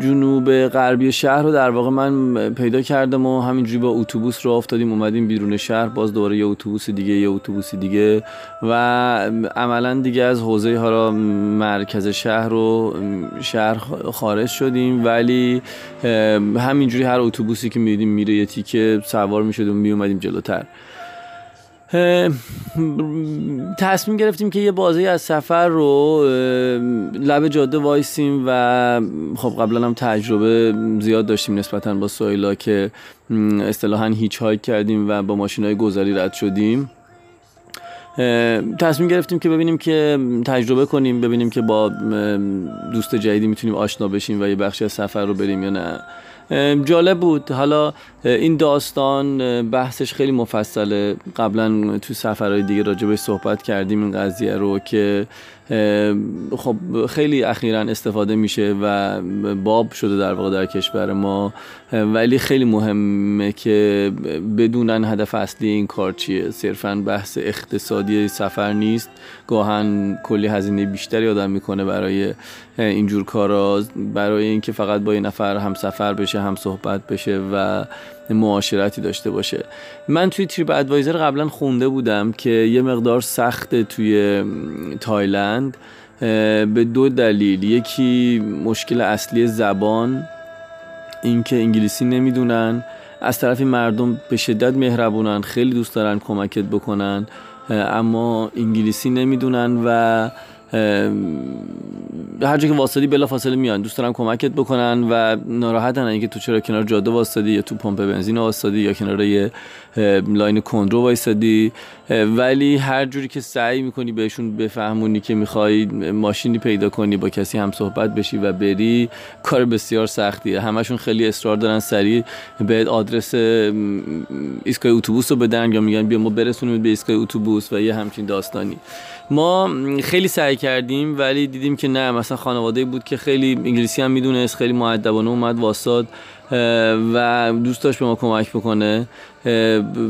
جنوب غربی شهر رو در واقع من پیدا کردم و همینجوری با اتوبوس رو افتادیم اومدیم بیرون شهر باز دوباره یه اتوبوس دیگه یه اتوبوس دیگه و عملا دیگه از حوزه ها را مرکز شهر رو شهر خارج شدیم. ولی همینجوری هر اتوبوسی که میدیم میره یه تیکه سوار می‌شدیم میومدیم جلوتر. تصمیم گرفتیم که یه بازه‌ای از سفر رو لب جاده وایسیم و خب قبلا هم تجربه زیاد داشتیم نسبتا با سهیلا که اصطلاحا hitchhike کردیم و با ماشین های گذری رد شدیم. تصمیم گرفتیم که ببینیم که تجربه کنیم ببینیم که با دوست جدیدی می‌تونیم آشنا بشیم و یه بخشی از سفر رو بریم یا نه. جالب بود. حالا این داستان بحثش خیلی مفصله. قبلا تو سفرهای دیگه راجبش صحبت کردیم این قضیه رو که خب خیلی اخیرا استفاده میشه و باب شده در واقع در کشور ما ولی خیلی مهمه که بدونن هدف اصلی این کار چیه. صرفا بحث اقتصادی سفر نیست. گاهن کلی هزینه بیشتری آدم می‌کنه برای اینجور کارا برای اینکه فقط با یه نفر هم سفر بشه هم صحبت بشه و معاشرتی داشته باشه. من توی تریپ ادوایزر قبلا خونده بودم که یه مقدار سخت توی تایلند به دو دلیل. یکی مشکل اصلی زبان اینکه انگلیسی نمی‌دونن. از طرف مردم به شدت مهربونن خیلی دوست دارن کمکت بکنن اما انگلیسی نمی‌دونن و هر جا که واسطی بلا فاصله میان. دوست دارن کمکت بکنن و ناراحتن اینکه تو چرا کنار جاده واسطی یا تو پمپ بنزین واسطی یا کنار یه line کندرو وایسادی ولی هر جوری که سعی می‌کنی بهشون بفهمونی که می‌خوای ماشینی پیدا کنی با کسی هم صحبت بشی و بری کار بسیار سختیه. همشون خیلی اصرار دارن سریع به آدرس ایستگاه اتوبوس رو بدن یا میگن بیا ما برسونیم به ایستگاه اتوبوس و یه همچین داستانی. ما خیلی سعی کردیم ولی دیدیم که نه مثلا خانواده بود که خیلی انگلیسی هم می‌دونست خیلی مؤدبانه اومد واساد و دوست داشت به ما کمک بکنه.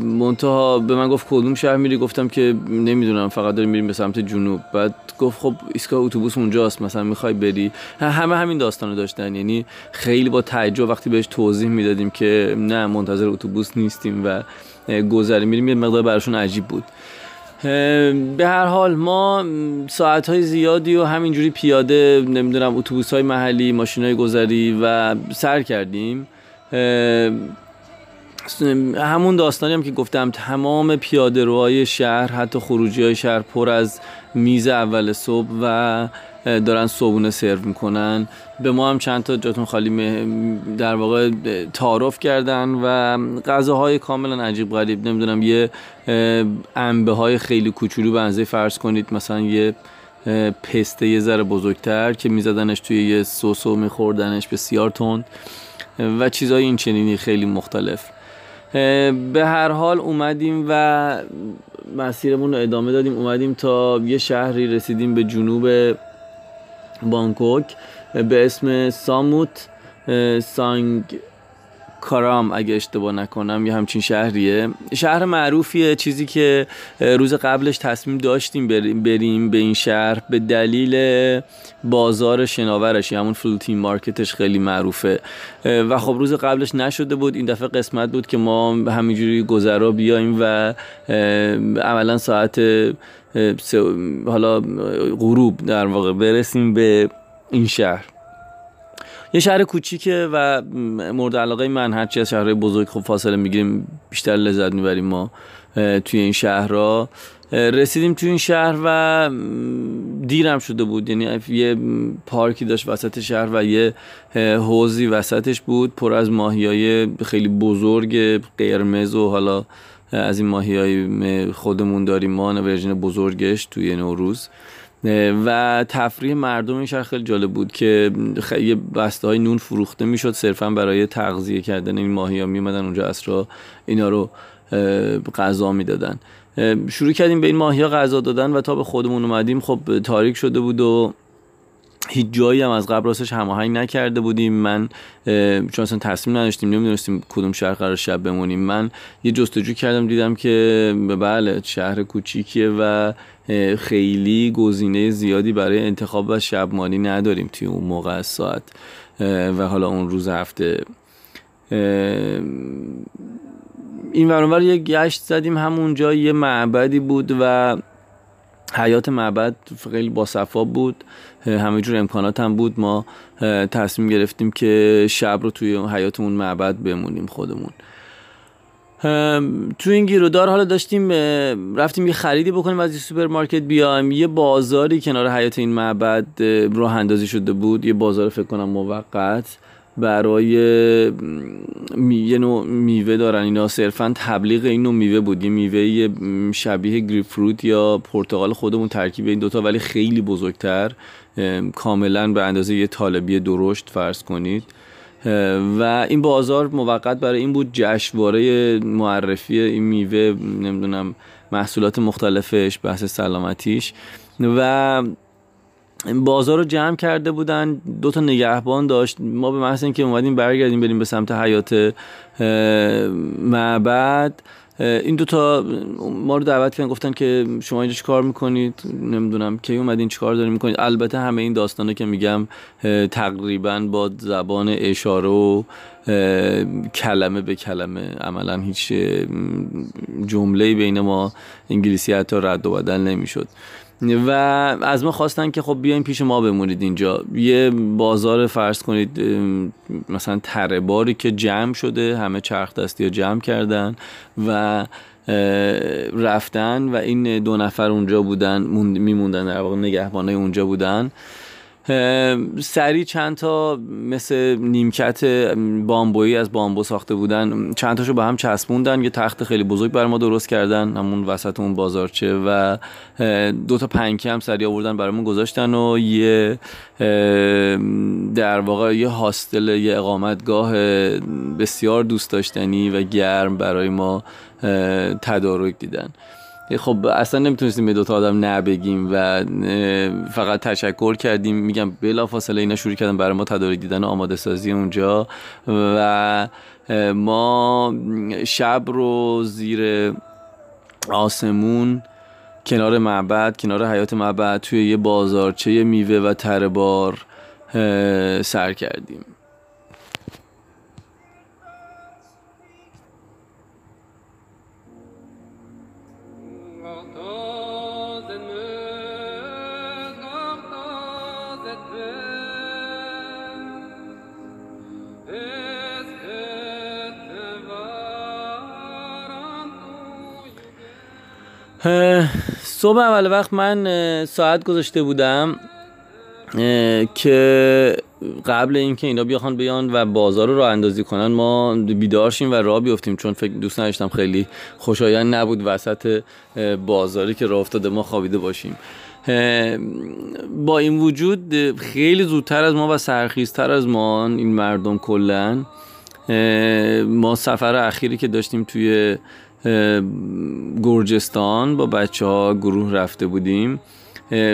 منتها به من گفت کدوم شهر میری؟ گفتم که نمی‌دونم فقط داریم میریم به سمت جنوب. بعد گفت خب ایستگاه اتوبوس اونجاست مثلا می‌خوای بری. همه همین داستانو داشتن. یعنی خیلی با تعجب وقتی بهش توضیح می‌دادیم که نه منتظر اتوبوس نیستیم و گذری میریم یه مقدار براشون عجیب بود. به هر حال ما ساعت های زیادی و همینجوری پیاده نمی‌دونم اتوبوس های محلی ماشین های گذری و سر کردیم. همون داستانی هم که گفتم تمام پیاده روهای شهر حتی خروجی های شهر پر از میز اول صبح و دارن صبونه سرو می‌کنن. به ما هم چند تا جاتون خالی در واقع تعارف کردن و غذاهای کاملا عجیب غریب. نمی‌دونم یه انبه های خیلی کوچولو به انزه فرض کنید. مثلا یه پسته یه ذره بزرگتر که میزدنش توی یه سوسو میخوردنش بسیار تند و چیزهای این چنینی خیلی مختلف. به هر حال اومدیم و مسیرمون رو ادامه دادیم. اومدیم تا یه شهری رسیدیم به جنوب بانکوک به اسم ساموت سانگ کارام اگه اشتباه نکنم یه همچین شهریه. شهر معروفیه چیزی که روز قبلش تصمیم داشتیم بریم به این شهر. به دلیل بازار شناورش همون فلوتین مارکتش خیلی معروفه. و خب روز قبلش نشده بود. این دفعه قسمت بود که ما همینجوری گذرا بیایم و عملا ساعت حالا غروب در واقع برسیم به این شهر. یه شهر کوچیکه و مورد علاقه من هرچی از شهرهای بزرگ خب فاصله می‌گیریم بیشتر لذت می‌بریم ما توی این شهرها. رسیدیم توی این شهر و دیرم شده بود. یعنی یه پارکی داشت وسط شهر و یه حوزی وسطش بود پر از ماهی های خیلی بزرگ قرمز و حالا از این ماهی های خودمون داریم ما ورژن بزرگش توی نوروز. و تفریح مردم این شهر خیلی جالب بود که یه بسته های نون فروخته می‌شد صرفا برای تغذیه کردن این ماهی ها میمدن اونجا اسرا اینا رو غذا می‌دادن. شروع کردیم به این ماهی ها غذا دادن و تا به خودمون اومدیم خب تاریک شده بود و هیچ جایی هم از قبل راستش هماهنگ نکرده بودیم. من چون اصلا تصمیم نداشتیم نمی‌دونستیم کدوم شهر قرار شب بمونیم. من یه جستجو کردم دیدم که بله شهر کوچیکیه و خیلی گزینه زیادی برای انتخاب و شبمانی نداریم توی اون موقع ساعت. و حالا اون روز هفته. این ور اون ور یه گشت زدیم همونجا یه معبدی بود و حیاط معبد خیلی باصفا بود. همه جور امکانات هم بود. ما تصمیم گرفتیم که شب رو توی حیاط اون معبد بمونیم خودمون. تو این گیرودار حالا داشتیم رفتیم یه خریدی بکنیم از یه سوپرمارکت بیایم. یه بازاری کنار حیاط این معبد راه اندازی شده بود. یه بازار فکر کنم موقت. برای یه نوع میوه دارن اینا. صرفا تبلیغ این نوع میوه بود. یه میوه شبیه گریپ فروت یا پرتقال. خودمون ترکیب این دوتا ولی خیلی بزرگتر. کاملا به اندازه یه طالبی درشت فرض کنید. و این بازار موقت برای این بود جشنواره معرفی این میوه نمی‌دونم محصولات مختلفش بحث سلامتیش. و بازار رو جمع کرده بودن دو تا نگهبان داشت. ما به محض اینکه اومدیم برگردیم بریم به سمت حیات معبد این دوتا ما رو دعوت کردن گفتن که شما اینجا کار می‌کنید؟ نمی‌دونم. کی اومدین چیکار دارین می‌کنید؟ البته همه این داستانه که میگم تقریبا با زبان اشاره و کلمه به کلمه عملا هیچ جمله بین ما انگلیسی حتی رد و بدل نمی‌شد. و از ما خواستن که خب بیاین پیش ما بمونید اینجا. یه بازار فرض کنید مثلا تره باری که جمع شده همه چرخ دستی ها جمع کردن و رفتن و این دو نفر اونجا بودن میموندن در واقع نگهبانه اونجا بودن. سری چند تا مثل نیمکت بامبویی از بامبو ساخته بودن چند تاشو به هم چسبوندن یه تخت خیلی بزرگ بر ما درست کردن همون وسط اون بازارچه و دو تا پنکه هم سری آوردن برامون گذاشتن و یه در واقع یه هاستل یه اقامتگاه بسیار دوست داشتنی و گرم برای ما تدارک دیدن. خب اصلا نمی‌تونستیم به دوتا آدم نبگیم و فقط تشکر کردیم. میگم بلا فاصله اینا شروع کردن برای ما تدارک دیدن و آماده سازی اونجا. و ما شب رو زیر آسمون کنار معبد کنار حیات معبد توی یه بازارچه میوه و تره بار سر کردیم. صبح اول وقت من ساعت گذاشته بودم که قبل اینکه اینا بیاخوان بیان و بازار رو راه اندازی کنن ما بیدار شیم و راه بیفتیم چون فکر دوست نداشتم خیلی خوشایند نبود وسط بازاری که راه افتاده ما خوابیده باشیم. با این وجود خیلی زودتر از ما و سرخیزتر از ما این مردم کلا ما سفر اخیری که داشتیم توی گرجستان با بچه ها گروه رفته بودیم.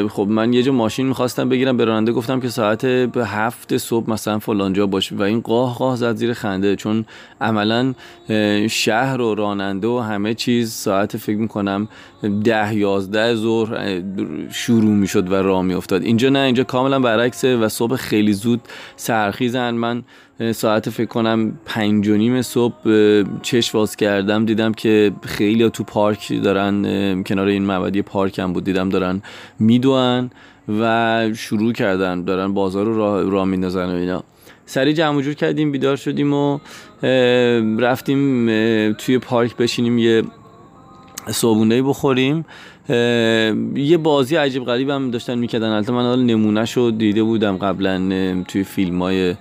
خب من یه جا ماشین می‌خواستم بگیرم به راننده گفتم که ساعت به هفت صبح مثلا فلانجا باشه. و این قاه قاه زد زیر خنده. چون عملا شهر و راننده و همه چیز ساعت فکر می‌کنم ده یازده ظهر شروع می‌شد و راه میافتاد. اینجا نه اینجا کاملا برعکسه و صبح خیلی زود سرخیزن. من ساعت فکر کنم پنج و نیم صبح چشم باز کردم دیدم که خیلی تو پارک دارن کنار این معبدی پارک هم بود دیدم دارن میدوان و شروع کردن دارن بازار رو راه, راه میندازن و اینا. سریع جمع جور کردیم بیدار شدیم و رفتیم توی پارک بشینیم یه صابونه بخوریم. یه بازی عجیب غریب هم داشتن می‌کردن. البته من حالا نمونه شو دیده بودم قبلا توی فیلم های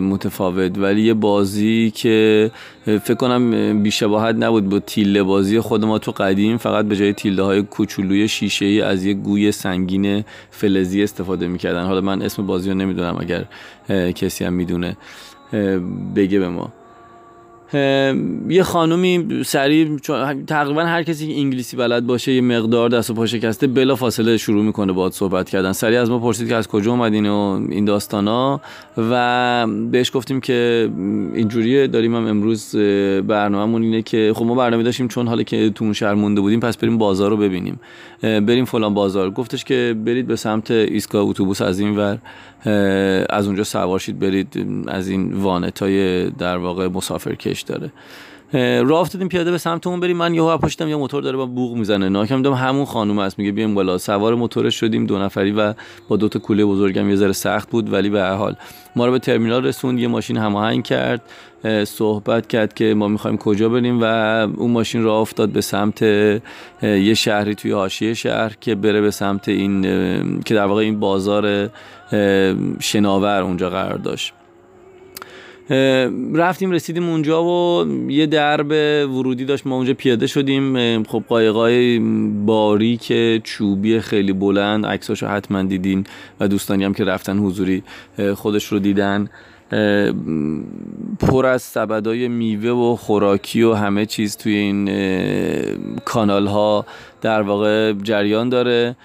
متفاوت. ولی یه بازی که فکر کنم بیشباهت نبود با تیله بازی خود ما تو قدیم فقط به جای تیله های کوچولوی شیشه ای از یه گوی سنگین فلزی استفاده می‌کردن. حالا من اسم بازی رو نمی‌دونم اگر کسی هم می‌دونه بگه به ما. یه خانومی سریع تقریبا هر کسی که انگلیسی بلد باشه یه مقدار دست و پا شکسته بلا فاصله شروع می‌کنه باهات صحبت کردن. سریع از ما پرسید که از کجا اومدین و این داستانا و بهش گفتیم که اینجوریه داریم هم امروز برنامه‌مون اینه که خب ما برنامه داشتیم چون حالا که تو اون شهر مونده بودیم پس بریم بازار رو ببینیم. بریم فلان بازار. گفتش که برید به سمت ایستگاه اتوبوس از این ور. از اونجا سوار شید برید از این وانت های در واقع مسافرکش داره. راه افتادیم پیاده به سمت اون بریم. من یهو پشتم یه موتور داره با بوق می‌زنه. ناکم دیدم همون خانم است میگه بیایم بالا. سوار موتور شدیم دو نفری و با دو تا کوله بزرگم یه ذره سخت بود ولی به هر حال. ما رو به ترمینال رسوند یه ماشین هماهنگ کرد صحبت کرد که ما می‌خوایم کجا بریم و اون ماشین راه افتاد به سمت یه شهری توی حاشیه شهر که بره به سمت این که در واقع این بازار شناور اونجا قرار داشت. رفتیم رسیدیم اونجا و یه درب ورودی داشت. ما اونجا پیاده شدیم. خب قایقای باریک چوبی خیلی بلند عکساشو حتما دیدین و دوستانی هم که رفتن حضوری خودش رو دیدن. پر از سبدای میوه و خوراکی و همه چیز توی این کانال ها در واقع جریان داره.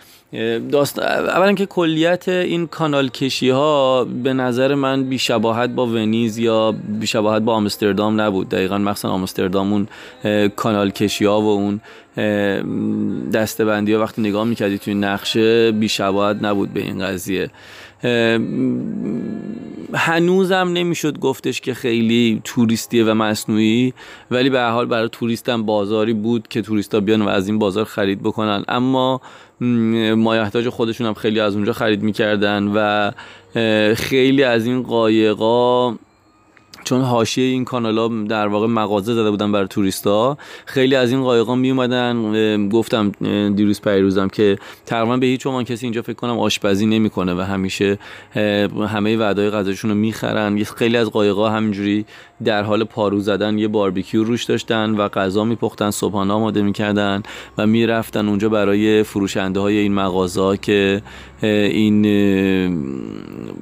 داست... اولا که کلیت این کانال کشی ها به نظر من بیشباهت با ونیز یا بیشباهت با آمستردام نبود. دقیقا مخصوصا آمستردام اون کانال کشی ها و اون دستبندی ها وقتی نگاه می‌کردی توی نقشه بیشباهت نبود به این قضیه. هنوزم نمی‌شد گفتش که خیلی توریستیه و مصنوعی ولی به حال برای توریستم بازاری بود که توریستا بیان و از این بازار خرید بکنن. اما مایحتاج خودشون هم خیلی از اونجا خرید می‌کردن و خیلی از این قایقا چون حاشیه این کانالا در واقع مغازه زده بودن برای توریستا خیلی از این قایقا می اومدن گفتم دیروز پیروزم که تقریبا به هیچ عنوان کسی اینجا فکر کنم آشپزی نمی‌کنه و همیشه همه وعدای غذاشون رو می‌خرن. خیلی از قایقا همینجوری در حال پارو زدن یه باربیکیو روش داشتن و غذا میپختن صبحانه آماده می‌کردن و می‌رفتن اونجا برای فروشنده های این مغازه که این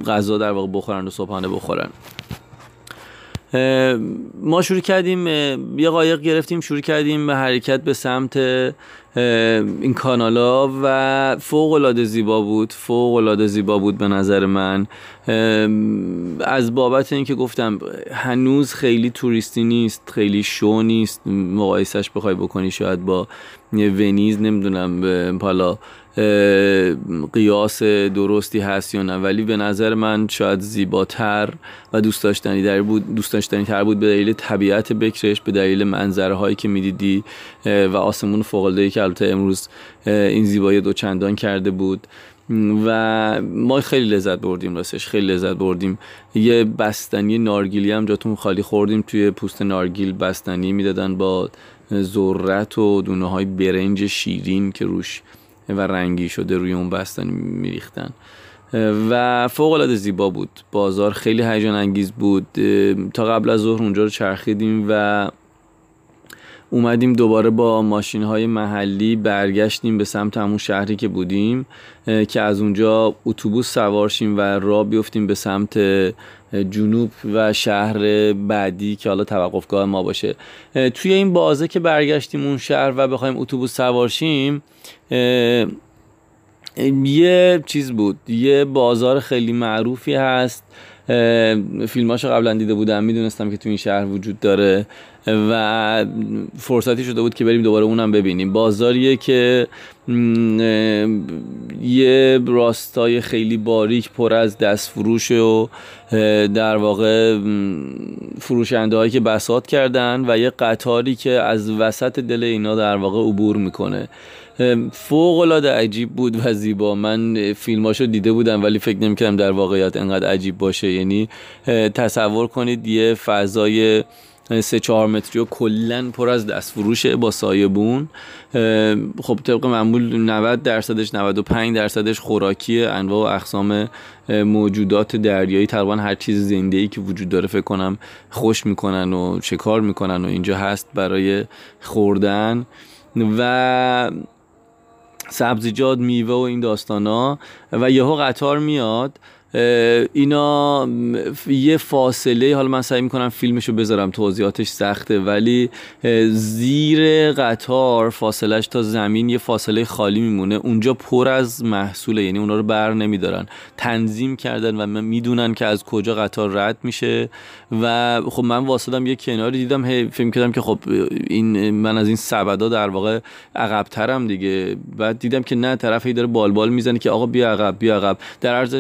غذا در واقع بخورن و صبحانه بخورن. ما شروع کردیم یه قایق گرفتیم شروع کردیم به حرکت به سمت این کانالا و فوق العاده زیبا بود. فوق العاده زیبا بود به نظر من. از بابت اینکه گفتم هنوز خیلی توریستی نیست خیلی شو نیست. مقایسش بخوای بکنی شاید با ونیز نمی‌دونم حالا قیاس درستی هست یا نه. ولی به نظر من شاید زیباتر و دوست داشتنی در بود دوست داشتنی تر بود به دلیل طبیعت بکرش به دلیل منظره هایی که می‌دیدی و آسمون فوق العاده که البته امروز این زیبایی دو چندان کرده بود. و ما خیلی لذت بردیم راستش خیلی لذت بردیم. یه بستنی نارگیلی هم جاتون خالی خوردیم توی پوست نارگیل بستنی می‌دادن با ذرت و دونه های برنج شیرین که روش و رنگی شده روی اون بستنی میریختن. و فوق العاده زیبا بود. بازار خیلی هیجان انگیز بود. تا قبل از ظهر اونجا رو چرخیدیم و اومدیم دوباره با ماشین های محلی برگشتیم به سمت همون شهری که بودیم که از اونجا اتوبوس سوارشیم و راه بیفتیم به سمت جنوب و شهر بعدی که حالا توقفگاه ما باشه. توی این بازه که برگشتیم اون شهر و بخوایم اتوبوس سوارشیم یه چیز بود یه بازار خیلی معروفی هست. فیلماشو قبلا دیده بودم می‌دونستم که تو این شهر وجود داره. و فرصتی شده بود که بریم دوباره اونم ببینیم. بازاریه که یه راستای خیلی باریک پر از دست فروش و در واقع فروشنده هایی که بسات کردن و یه قطاری که از وسط دل اینا در واقع عبور می‌کنه. فوق العاده عجیب بود و زیبا. من فیلماشو دیده بودم ولی فکر نمی‌کردم در واقعیت انقدر عجیب باشه. یعنی تصور کنید یه فضای سه چهار متری و کلا پر از دست فروشه با سایبون. خب طبق معمول 90 درصدش 95 درصدش خوراکی انواع و اقسام موجودات دریایی. تقریبا هر چیز زنده ای که وجود داره فکر کنم خوش می‌کنن و شکار می‌کنن و اینجا هست برای خوردن. و سبزیجات میوه و این داستانا. و یهو قطار میاد. اینا یه فاصله حالا من سعی می‌کنم فیلمشو بذارم توضیحاتش سخته ولی زیر قطار فاصلش تا زمین یه فاصله خالی میمونه. اونجا پر از محصوله یعنی اونا رو بر نمیدارن. تنظیم کردن و می‌دونن که از کجا قطار رد میشه. و خب من واسدم یه کناری دیدم هی فیلم کردم که خب این من از این سبدا در واقع عقبترم دیگه. بعد دیدم که نه طرف هی داره بالبال می‌زنه که آقا بیا عقب بیا عقب. در عرض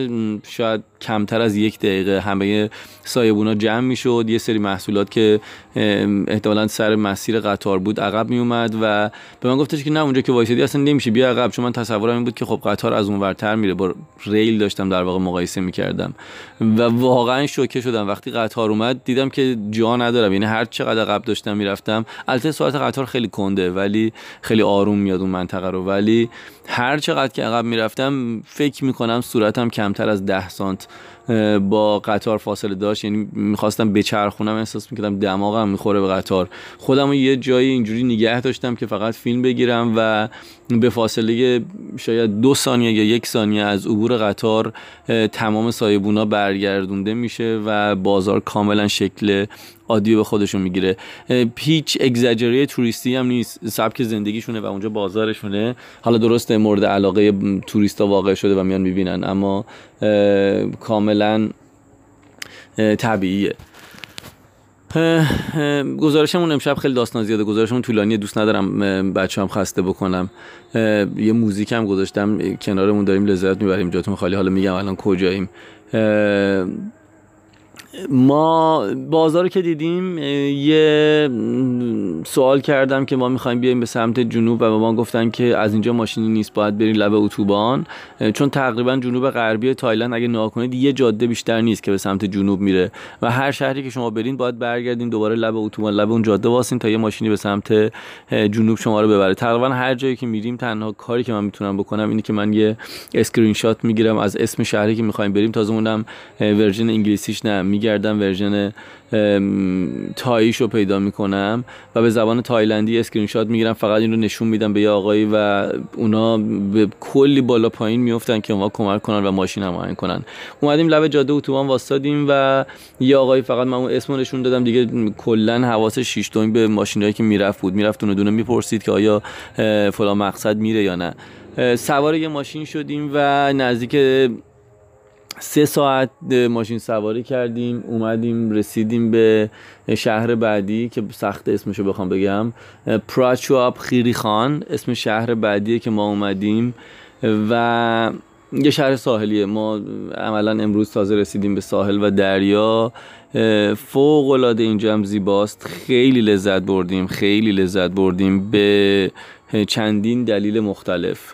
شاید کمتر از یک دقیقه همه سایبونا جمع می‌شد. یه سری محصولات که احتمالا سر مسیر قطار بود عقب میومد و به من گفتش که نه اونجا که وایسادی اصلا نمیشه بیا عقب. چون من تصورم این بود که خب قطار از اون ورتر میره. با ریل داشتم در واقع مقایسه می‌کردم و واقعا شوکه شدم. وقتی قطار اومد دیدم که جا ندارم. یعنی هر چقدر عقب داشتم می‌رفتم. البته سرعت قطار خیلی کنده ولی خیلی آروم میاد اون منطقه رو. ولی هر چقدر که عقب می‌رفتم فکر می‌کنم صورتم کمتر از ده سانت با قطار فاصله داشت. یعنی می‌خواستم بچرخونم احساس می‌کردم دماغم می‌خوره به قطار. خودم یه جایی اینجوری نگه داشتم که فقط فیلم بگیرم و به فاصله شاید دو ثانیه یا یک ثانیه از عبور قطار تمام سایبونا برگردونده میشه و بازار کاملا شکل عادی به خودشون می‌گیره. پیچ اگزاجری توریستی هم نیست. سبک زندگیشونه و اونجا بازارشونه. حالا درسته مورد علاقه توریستا واقع شده و میان می‌بینن اما کاملا طبیعیه. گزارشمون امشب خیلی داستان زیاده. گزارشمون طولانی دوست ندارم بچه هم خسته بکنم. یه موزیک هم گذاشتم کنارمون داریم لذت می‌بریم. جاتون خالی. حالا میگم الان کجاییم. ما بازار که دیدیم یه سوال کردم که ما می‌خوایم بیایم به سمت جنوب و به ما گفتن که از اینجا ماشینی نیست باید بریم لب اتوبان. چون تقریبا جنوب غربی تایلند اگه نگاه کنید یه جاده بیشتر نیست که به سمت جنوب میره. و هر شهری که شما برین باید برگردین دوباره لب اتوبان لب اون جاده واسین تا یه ماشینی به سمت جنوب شما رو ببره. تقریبا هر جایی که میریم تنها کاری که من می‌تونم بکنم اینه که من یه اسکرین شات می‌گیرم از اسم شهری که می‌خوایم بریم. تازه اونم version انگلیسیش نه. میگردم version تاییش رو پیدا می‌کنم و به زبان تایلندی اسکرین شات می‌گیرم. فقط این رو نشون میدم به یه آقایی و اونا به کلی بالا پایین میفتن که ما کمک کنن و ماشین هم کنن. اومدیم لب جاده اتوبان واسطادیم و یه آقایی فقط من اون اسمو نشون دادم. دیگه کلا حواس شیش به ماشینایی که می‌رفت بود. می‌رفت دونه دونه می‌پرسید که آیا فلان مقصد میره یا نه. سوار یه ماشین شدیم و نزدیک سه ساعت ماشین سواری کردیم اومدیم رسیدیم به شهر بعدی که سخت اسمشو بخوام بگم. پراچواب خیری خان اسم شهر بعدیه که ما اومدیم و یه شهر ساحلیه. ما عملا امروز تازه رسیدیم به ساحل و دریا. فوق العاده اینجا هم زیباست. خیلی لذت بردیم خیلی لذت بردیم به چندین دلیل مختلف.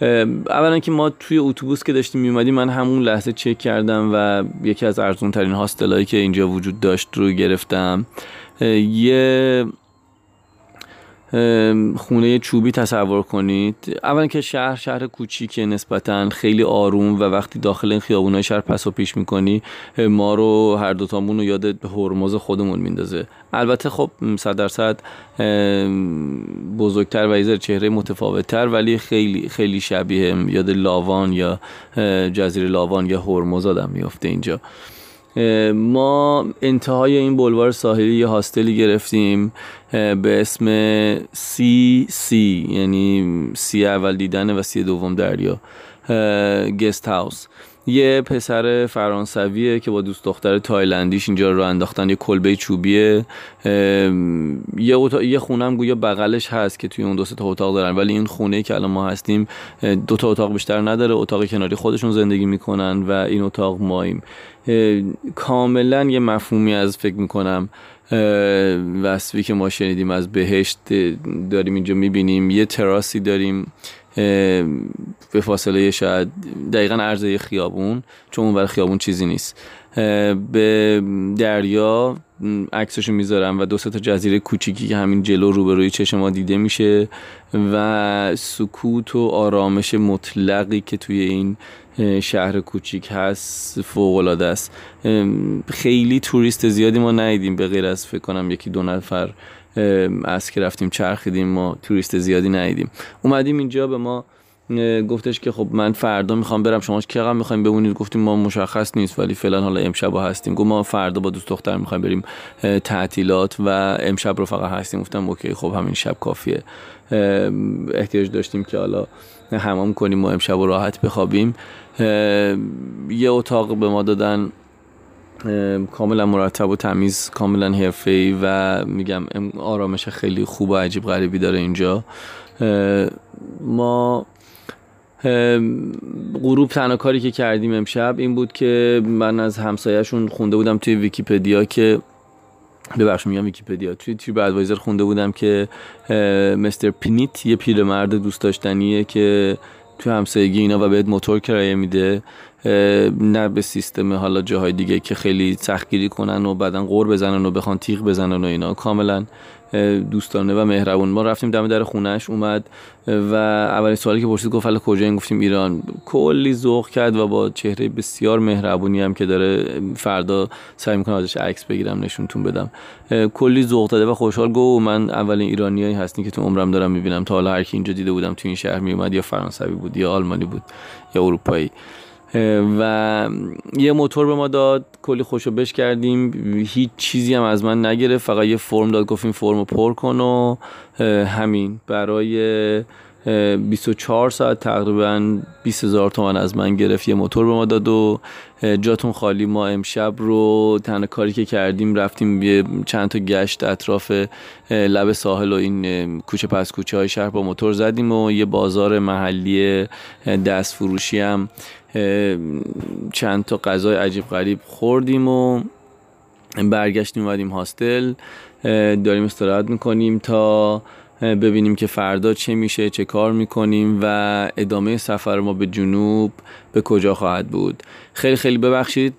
اولا که ما توی اتوبوس که داشتیم میومدیم من همون لحظه چک کردم و یکی از ارزون ترین هاستلایی که اینجا وجود داشت رو گرفتم. یه خونه چوبی تصور کنید. اولا که شهر شهر کوچیکه نسبتا خیلی آروم و وقتی داخل این خیابونای شهر پس و پیش می‌کنی ما رو هر دوتامون رو یاد هرمز خودمون میندازه. البته خب صد درصد بزرگتر و ایزر چهره متفاوتتر ولی خیلی خیلی شبیه یاد لاوان یا جزیره لاوان یا هرمز آدم میفته اینجا. ما انتهای این بلوار ساحلی یه هاستلی گرفتیم به اسم See Sea یعنی see اول دیدن و sea دوم دریا guest house. یه پسر فرانسویه که با دوست دختر تایلندیش اینجا رو انداختن یه کلبه چوبیه. یه, یه خونه هم گویا بغلش هست که توی اون دو تا اتاق دارن ولی این خونه که الان ما هستیم دو تا اتاق بیشتر نداره اتاق کناری خودشون زندگی می‌کنن و این اتاق ماییم. کاملا یه مفهومی از فکر می‌کنم وصفی که ما شنیدیم از بهشت داریم اینجا می‌بینیم یه تراسی داریم. به فاصله شاید دقیقا عرضه خیابون چون اون خیابون چیزی نیست. به دریا عکسشو می‌ذارم و دو تا جزیره کوچیکی که همین جلو روبروی چشم ما دیده میشه و سکوت و آرامش مطلقی که توی این شهر کوچیک هست فوق العاده است خیلی توریست زیادی ما ندیدیم به غیر از فکر کنم یکی دو نفر از که رفتیم چرخیدیم ما توریست زیادی ندیدیم. اومدیم اینجا به ما گفتش که خب من فردا می‌خوام برم شما چقدر می‌خوایم بمونید؟ گفتیم ما مشخص نیست ولی فعلا حالا امشب هستیم. گفت ما فردا با دوست دختر می‌خوایم بریم تعطیلات و امشب رو فقط هستیم. گفتم اوکی خب همین شب کافیه. احتیاج داشتیم که حالا حمام کنیم و امشب راحت بخوابیم. یه اتاق به ما دادن. کاملا مرتب و تمیز کاملا حرفه‌ای و میگم آرامش خیلی خوب و عجیب غریبی داره اینجا. ما غروب تنها کاری که کردیم امشب این بود که من از همسایهشون خونده بودم توی ویکیپدیا که ببخش میگم ویکیپدیا توی TripAdvisor خونده بودم که mister پینیت یه پیرمرد دوست داشتنیه که تو همسایگی اینا و بهت موتور کرایه میده. نه به سیستم حالا جاهای دیگه که خیلی سختگیری کنن و بعدا غر بزنن و بخوان تیغ بزنن و اینا. کاملا دوستانه و مهربون. ما رفتیم دم در خونش اومد و اولین سوالی که پرسید گفت کجا این گفتیم ایران. کلی ذوق کرد و با چهره بسیار مهربونی هم که داره فردا سعی می‌کنه ازش عکس بگیرم نشونتون بدم. کلی ذوق داده و خوشحال. گو من اولین ایرانیایی هستی که تو عمرم دارم می‌بینم. تا حالا هر کی اینجا دیده بودم تو این شهر میومد یا فرانسوی بود یا آلمانی بود یا اروپایی. و یه موتور به ما داد کلی خوشو بش کردیم. هیچ چیزی هم از من نگرفت فقط یه فرم داد گفتیم فرم رو پر کن و همین. برای 24 ساعت تقریبا 20 هزار تومن از من گرفت یه موتور به ما داد و جاتون خالی. ما امشب رو تنها کاری که کردیم رفتیم یه چند تا گشت اطراف لب ساحل و این کوچه پس کوچه های شهر با موتور زدیم و یه بازار محلی دست فروشی هم چند تا غذای عجیب غریب خوردیم و برگشتیم اومدیم هاستل. داریم استراحت می‌کنیم تا ببینیم که فردا چه میشه چه کار می‌کنیم و ادامه سفر ما به جنوب به کجا خواهد بود. خیلی خیلی ببخشید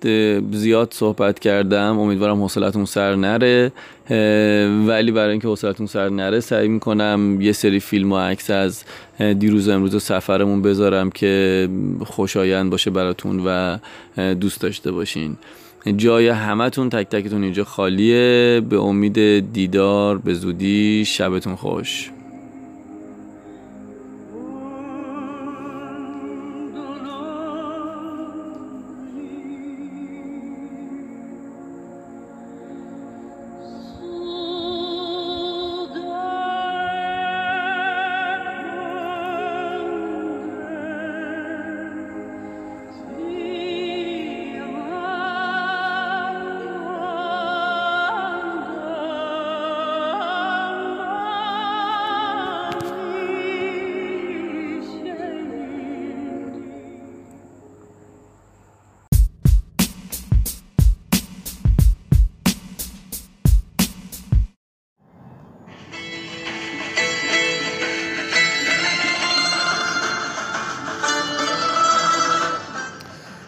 زیاد صحبت کردم. امیدوارم حوصلتون سر نره. ولی برای اینکه حوصلتون سر نره سعی می‌کنم یه سری فیلم و عکس از دیروز امروز سفرمون بذارم که خوشایند باشه براتون و دوست داشته باشین. جای همتون تک تکتون اینجا خالیه. به امید دیدار به زودی شبتون خوش.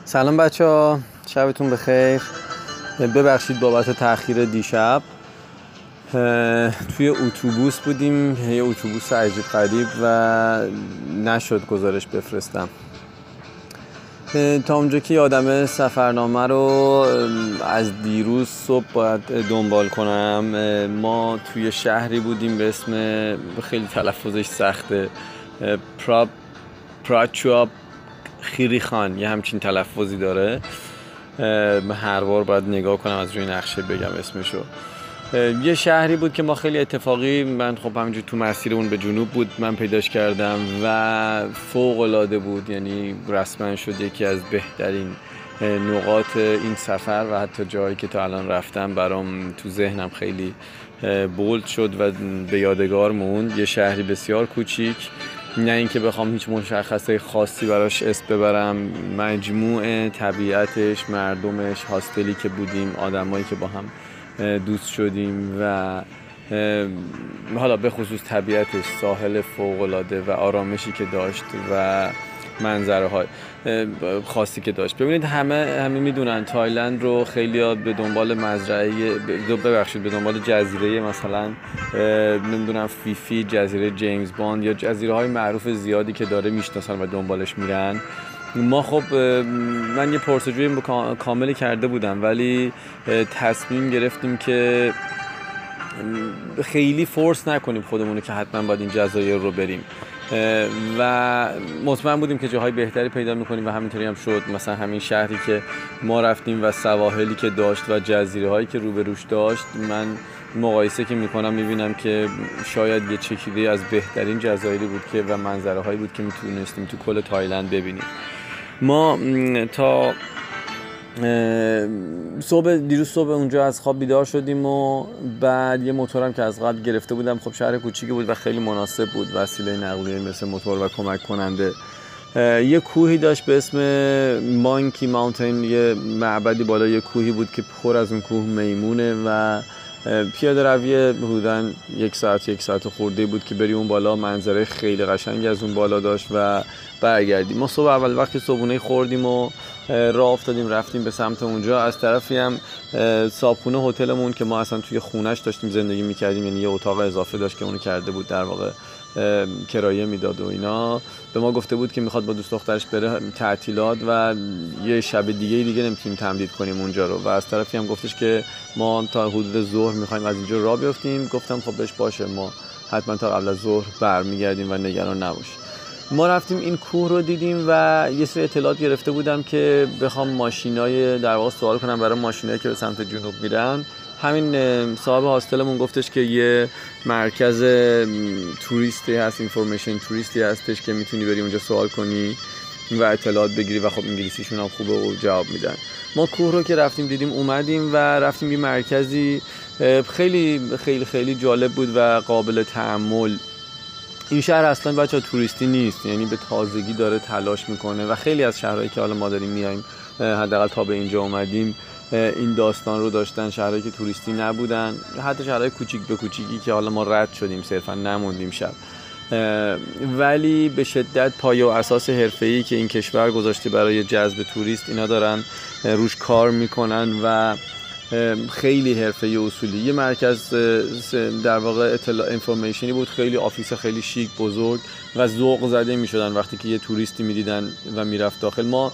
سلام بچه ها. شبتون بخیر. ببخشید بابت تاخیر دیشب. توی اتوبوس بودیم. یه اتوبوس عجیب غریب و نشد گزارش بفرستم. تا اونجا که یادم سفرنامه رو از دیروز صبح باید دنبال کنم. ما توی شهری بودیم به اسم خیلی تلفظش سخته. پراب پراچواب خیری خان یه همچین تلفظی داره. هر بار باید نگاه کنم از روی نقشه بگم اسمشو. یه شهری بود که ما خیلی اتفاقی من خب همینجور تو مسیر اون به جنوب بود من پیداش کردم و فوق العاده بود یعنی رسما شد یکی از بهترین نقاط این سفر و حتی جایی که تا الان رفتم برام تو ذهنم خیلی بولد شد و به یادگار موند. یه شهری بسیار کوچیک نه اینکه بخوام هیچ مشخصه خاصی براش اسم ببرم مجموع طبیعتش مردمش هاستلی که بودیم آدمایی که با هم دوست شدیم و حالا به خصوص طبیعتش ساحل فوقلاده و آرامشی که داشت و منظره های خاصی که داشت. ببینید همه همه می‌دونن تایلند رو خیلی به دنبال مزرعه ببخشید به دنبال جزیره مثلا نمی‌دونم فیفی جزیره جیمز باند یا جزیره های معروف زیادی که داره می‌شناسن و دنبالش میرن. ما خب من یه پرسجوی کاملی کرده بودم ولی تصمیم گرفتیم که خیلی فورس نکنیم خودمونو که حتما باید این جزایر رو بریم. و مطمئن بودیم که جاهای بهتری پیدا می‌کنیم و همینطوری هم شد. مثلا همین شهری که ما رفتیم و سواحلی که داشت و جزیره هایی که روبروش داشت من مقایسه که می‌کنم می‌بینم که شاید یه چکیده از بهترین جزایری بود که و منظره هایی بود که می‌تونستیم تو کل تایلند ببینیم. ما تا صبح دیروز صبح اونجا از خواب بیدار شدیم و بعد یه موتورم که از قبل گرفته بودم خب شهر کوچیکی بود و خیلی مناسب بود. وسیله نقلیه مثل موتور و کمک کننده. یه کوهی داشت به اسم مانکی ماونتین یه معبدی بالا یه کوهی بود که پر از اون کوه میمونه و پیاده روی حدودا یک ساعت یک ساعت خورده بود که بری اون بالا. منظره خیلی قشنگی از اون بالا داشت و برگردیم. ما صبح اول وقتی صبحونه خوردیم و راه افتادیم رفتیم به سمت اونجا. از طرفی هم صابخونه هتلمون که ما اصلا توی خونش داشتیم زندگی می‌کردیم یعنی یه اتاق اضافه داشت که اونو کرده بود در واقع کرایه می‌داد و اینا. به ما گفته بود که می‌خواد با دوست دخترش بره تعطیلات و یه شب دیگه دیگه نمی‌تونیم تمدید کنیم اونجا رو. و از طرفی هم گفتش که ما تا حدود ظهر می‌خوایم از اینجا راه بیفتیم گفتم خب بهش باشه ما حتما تا قبل از ظهر برمیگردیم و نگران نباش ما رفتیم این کوه رو دیدیم و یه سری اطلاعات گرفته بودم که بخوام ماشینای در واقع سوال کنم برای ماشینایی که به سمت جنوب میرن. همین صاحب هاستلمون گفتش که یه مرکز توریستی هست اینفورمیشن توریستی هستش که می‌تونی بری اونجا سوال کنی و اطلاعات بگیری و خب انگلیسیشون هم خوبه و جواب میدن. ما کوه رو که رفتیم دیدیم اومدیم و رفتیم یه مرکزی خیلی خیلی خیلی جالب بود و قابل تعمل این شهر اصلا بچه توریستی نیست. یعنی به تازگی داره تلاش می‌کنه و خیلی از شهرهایی که حالا ما داریم میایم حداقل تا به اینجا اومدیم این داستان رو داشتن شهرهایی که توریستی نبودن. حتی شهرهای کوچیک به کوچیکی که حالا ما رد شدیم صرفا نموندیم شب. ولی به شدت پایه و اساس حرفه‌ای که این کشور گذاشته برای جذب توریست اینا دارن روش کار می‌کنن و خیلی حرفه اصولی. یه مرکز در واقع اطلاع information ی بود. خیلی office خیلی شیک بزرگ و ذوق زده می‌شدن وقتی که یه توریستی می‌دیدن و می‌رفت داخل. ما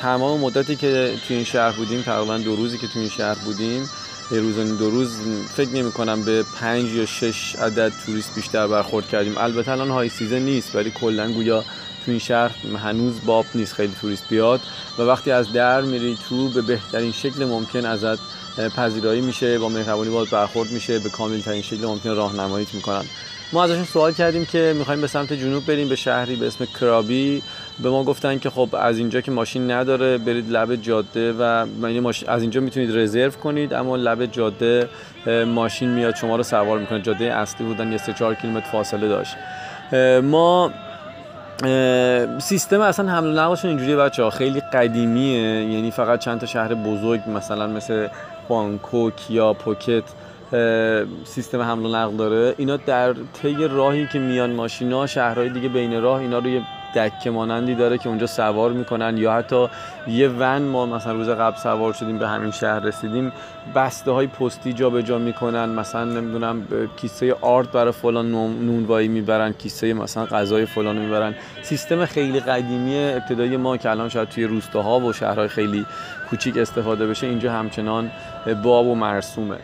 تمام مدتی که توی این شهر بودیم تقریبا دو روزی که توی این شهر بودیم یه روز دو روز فکر نمی کنم به پنج یا شش عدد توریست بیشتر برخورد کردیم. البته الان high season نیست ولی کلا گویا تو این شهر هنوز باب نیست خیلی توریست بیاد. و وقتی از در میری تو به بهترین شکل ممکن ازت پذیرایی میشه با مهربانی باید برخورد میشه به کامل ترین شکل ممکن راهنماییت می‌کنن. ما ازشون سوال کردیم که می‌خوایم به سمت جنوب بریم به شهری به اسم کرابی به ما گفتن که خب از اینجا که ماشین نداره برید لب جاده و از اینجا می‌تونید رزرو کنید اما لب جاده ماشین میاد شما رو سوار می‌کنه. جاده اصلی بودن یه 3 4 کیلومتر فاصله داشت. ما سیستم اصلا حمل و نقلشون اینجوریه بچه ها خیلی قدیمیه. یعنی فقط چند تا شهر بزرگ مثلا مثل بانکوک یا پوکت سیستم حمل و نقل داره. اینا در طی راهی که میان ماشینا شهرهای دیگه بین راه اینا رو یه دکه مانندی داره که اونجا سوار می‌کنن یا حتی یه ون ما مثلا روز قبل سوار شدیم به همین شهر رسیدیم بسته های پستی جا به جا می‌کنن مثلا نمی‌دونم کیسه آرد برای فلان نونوایی می‌برن کیسه مثلا غذای فلان می‌برن. سیستم خیلی قدیمی ابتدایی ما که الان شاید توی روستاها و شهرهای خیلی کوچیک استفاده بشه اینجا همچنان باب و مرسومه.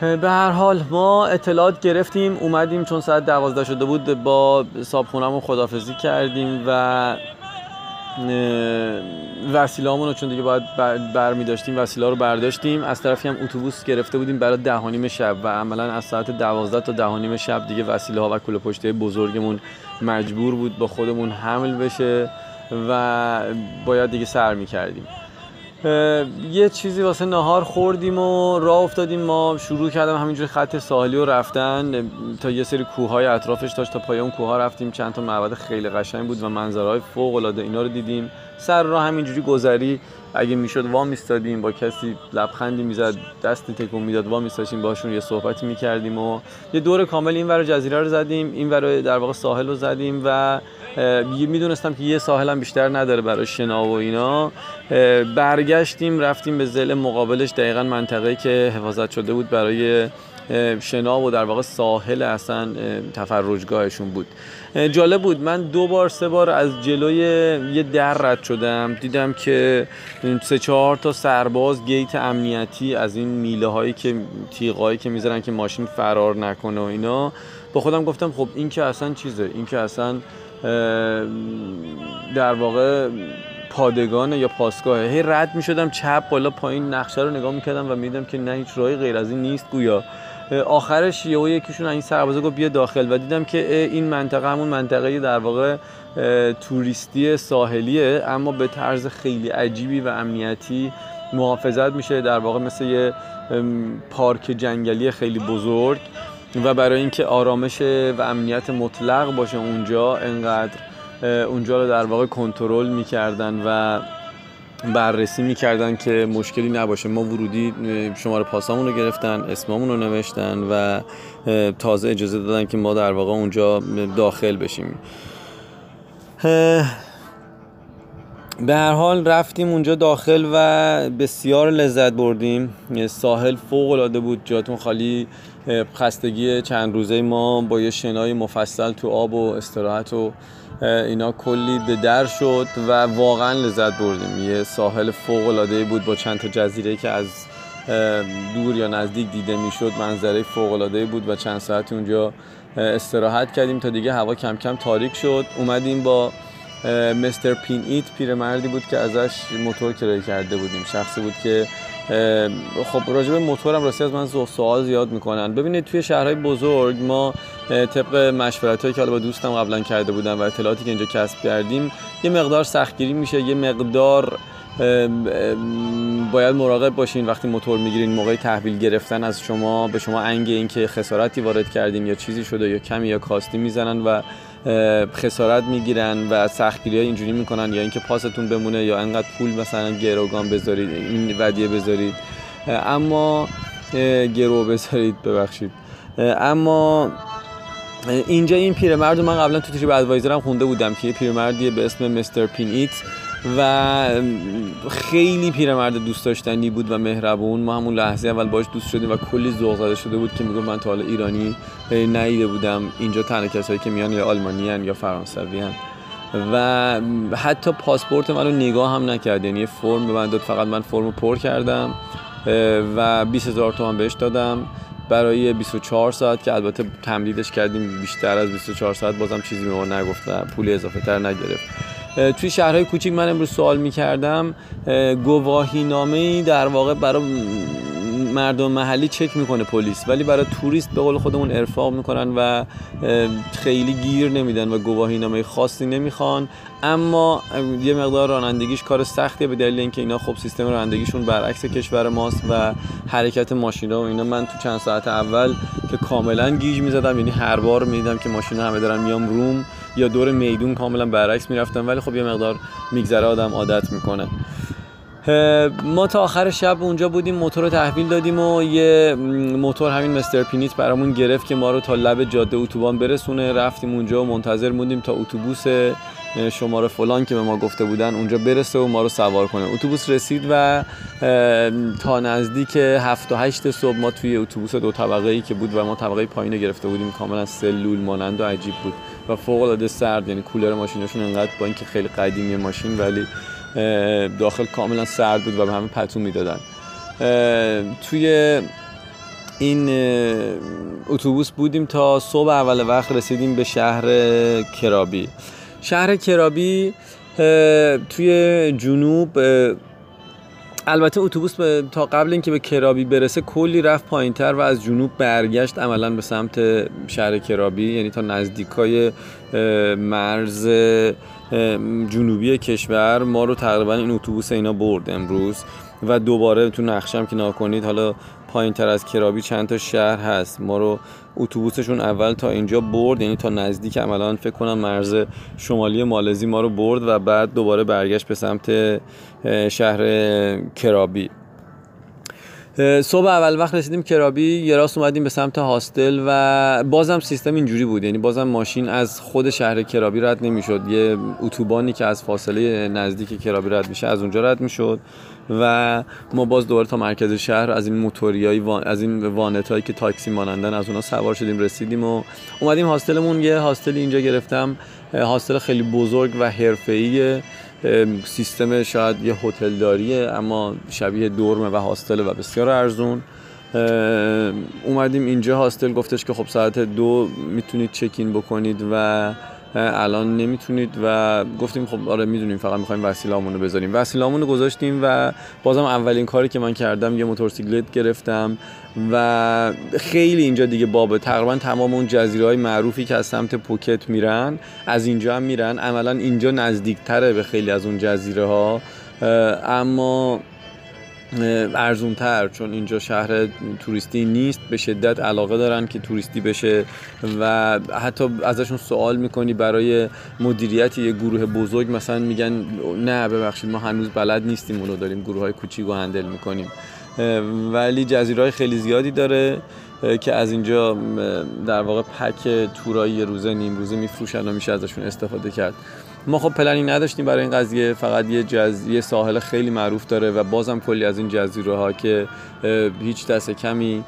به هر حال ما اطلاعات گرفتیم اومدیم چون ساعت دوازده شده بود با صابخونمون خدافزی کردیم و وسیله رو چون دیگه باید بر, می داشتیم وسیله رو برداشتیم. از طرفی هم اتوبوس گرفته بودیم برای دهانیم شب و عملا از ساعت دوازده تا دهانیم شب دیگه وسیله ها و کل پشته بزرگمون مجبور بود با خودمون حمل بشه و باید دیگه سر می کردیم یه چیزی واسه نهار خوردیم و راه افتادیم. ما شروع کردم همینجوری خط ساحلی رو رفتن. تا یه سری کوههای اطرافش داشت تا پای اون کوه رفتیم. چند تا معبد خیلی قشنگ بود و منظرهای فوق العاده اینا رو دیدیم. سر راه همینجوری گذری. اگه می‌شد وا میستادیم با کسی لبخندی می‌زد دست تکون می‌داد وا میستاشیم باشون یه صحبتی می‌کردیم و یه دور کامل این ور جزیره رو زدیم. این ور در واقع ساحل رو زدیم و می‌دونستم که یه ساحل هم بیشتر نداره برای شنا و اینا. برگشتیم رفتیم به زل مقابلش. دقیقا منطقه که حفاظت شده بود برای شنا و در واقع ساحل اصلا تفرجگاهشون بود. جالب بود. من دو بار سه بار از جلوی یه در رد شدم. دیدم که سه چهار تا سرباز گیت امنیتی از این میله هایی که تیغایی که می‌ذارن که ماشین فرار نکنه و اینا. با خودم گفتم خب این که اصلا چیزه. این که اصلا در واقع پادگان یا پاسگاهه. هی رد می شدم چپ بالا پایین نقشه رو نگاه می‌کردم و میدم که نه هیچ راهی غیر از این نیست گویا. آخرش یهو یکیشون این سربازا گفت بیا داخل و دیدم که این منطقه همون منطقه در واقع توریستی ساحلیه اما به طرز خیلی عجیبی و امنیتی محافظت میشه در واقع مثل یه پارک جنگلی خیلی بزرگ و برای اینکه آرامش و امنیت مطلق باشه اونجا انقدر اونجا رو در واقع کنترل می‌کردن و بررسی می‌کردن که مشکلی نباشه. ما ورودی شماره پاسامون رو گرفتن اسمامون رو نوشتن و تازه اجازه دادن که ما در واقع اونجا داخل بشیم. به هر حال رفتیم اونجا داخل و بسیار لذت بردیم. ساحل فوق العاده بود جاتون خالی. خستگی چند روزه ما با یه شنای مفصل تو آب و استراحت و اینا کلی به در شد و واقعا لذت بردیم. یه ساحل فوق العاده بود با چند تا جزیره که از دور یا نزدیک دیده می‌شد منظره فوق العاده بود و چند ساعت اونجا استراحت کردیم تا دیگه هوا کم کم تاریک شد. اومدیم با مستر پین ایت پیرمردی بود که ازش موتور کرایه کرده بودیم. شخصی بود که خب راجب موتورم راستی از من سوال زیاد می‌کنن. ببینید توی شهرهای بزرگ ما طبق مشورت که حالا با دوستم قبلا کرده بودم و اطلاعاتی که اینجا کسب کردیم یه مقدار سختگیری میشه یه مقدار باید مراقب باشین وقتی موتور می‌گیرین موقع تحویل گرفتن از شما به شما انگ اینکه خسارتی وارد کردین یا چیزی شده یا کمی یا کاستی می‌زنن و خسارت می‌گیرن و سختگیری های اینجوری می‌کنن یا اینکه پاستون بمونه یا انقدر پول مثلا گروگان بذارید این ودیه بذارید. اما گرو بذارید ببخشید. اما اینجا این پیرمرد من قبلا تو تریپ ادوایزرم خونده بودم که یه پیرمردیه به اسم مستر پین ایت و خیلی پیرمرد دوست داشتنی بود و مهربون. ما همون لحظه اول باش دوست شدیم و کلی ذوق زده شده بود که میگم من تا حالا ایرانی نیده بودم. اینجا تنها کسایی که میان یا آلمانی یا فرانسوی هن. و حتی پاسپورت منو نگاه هم نکرد. یعنی فرم به من داد فقط من فرم پر کردم و 20 هزار تومن بهش دادم. برای 24 ساعت که البته تمدیدش کردیم بیشتر از 24 ساعت بازم چیزی به ما نگفت و پول اضافه تر نگرفت. توی شهرهای کوچیک من امروز سوال می‌کردم گواهی نامه در واقع برای مردم محلی چک می‌کنه پلیس ولی برای توریست به قول خودمون ارفاق می‌کنن و خیلی گیر نمیدن و گواهی نامه خاصی نمی‌خوان. اما یه مقدار رانندگیش کار سختیه به دلیل اینکه اینا خب سیستم رانندگیشون برعکس کشور ماست و حرکت ماشینا و اینا. من تو چند ساعت اول که کاملا گیج می‌زدم یعنی هر بار می‌دیدم که ماشینا همه دارن میام روم یا دور میدون کاملا برعکس می‌رفتم ولی خب یه مقدار میگذره آدم عادت می‌کنه. ما تا آخر شب اونجا بودیم موتور رو تحویل دادیم و یه موتور همین مستر پینیت برامون گرفت که ما رو تا لب جاده اتوبان برسونه. رفتیم اونجا و منتظر موندیم تا اتوبوس شماره فلان که به ما گفته بودن اونجا برسه و ما رو سوار کنه. اتوبوس رسید و تا نزدیک 7 و 8 صبح ما توی اتوبوس دو طبقه ای که بود و ما طبقه پایین گرفته بودیم کاملا سلول مانند و عجیب بود. و فوق العاده سرد. یعنی کولر ماشینشون انقدر با اینکه خیلی قدیمی ماشین ولی داخل کاملا سرد بود و به همه پتو می‌دادن. توی این اتوبوس بودیم تا صبح اول وقت رسیدیم به شهر کرابی شهر کرابی توی جنوب البته اتوبوس تا قبل اینکه به کرابی برسه کلی رفت پایینتر و از جنوب برگشت عملا به سمت شهر کرابی یعنی تا نزدیکای مرز جنوبی کشور ما رو تقریبا این اتوبوس اینا برد امروز. و دوباره تو نقشم که ناکنید حالا پایین تر از کرابی چند تا شهر هست. ما رو اتوبوسشون اول تا اینجا برد یعنی تا نزدیک عملا فکر کنم مرز شمالی مالزی ما رو برد و بعد دوباره برگشت به سمت شهر کرابی صبح اول وقت رسیدیم کرابی یه راست اومدیم به سمت هاستل و بازم سیستم اینجوری بود. یعنی بازم ماشین از خود شهر کرابی رد نمی‌شد. یه اتوبانی که از فاصله نزدیک کرابی رد میشه از اونجا رد می‌شد. و ما باز دوباره تا مرکز شهر از این موتوریای از این وانت هایی که تاکسی مانندن از اونها سوار شدیم رسیدیم و اومدیم هاستلمون. یه هاستل اینجا گرفتم هاستل خیلی بزرگ و حرفه‌ای سیستم شاید یه هتل داریه اما شبیه دورمه و هاستل و بسیار ارزون. اومدیم اینجا هاستل گفتش که خب ساعت دو می‌تونید چکین بکنید و الان نمی‌تونید و گفتیم خب آره می‌دونیم فقط می‌خوایم وسیله‌مون رو بذاریم. وسیله‌مون رو گذاشتیم و بازم اولین کاری که من کردم یه موتورسیکلت گرفتم و خیلی اینجا دیگه بابه تقریبا تمام اون جزیره های معروفی که از سمت پوکت میرن از اینجا هم میرن. عملا اینجا نزدیکتره به خیلی از اون جزیره ها اما ارزونتر چون اینجا شهر توریستی نیست به شدت علاقه دارن که توریستی بشه و حتی ازشون سوال می‌کنی برای مدیریت یه گروه بزرگ مثلا میگن نه ببخشید ما هنوز بلد نیستیم اونو داریم گروه های کوچیک هندل می‌کنیم. ولی جزیره خیلی زیادی داره که از اینجا در واقع پک تورایی روزه نیم روزه میفروشن و میشه ازشون استفاده کرد. ما خب پلنی نداشتیم برای این قضیه فقط یه, جز... یه ساحل خیلی معروف داره و بازم کلی از این جزیره ها که هیچ دست کمی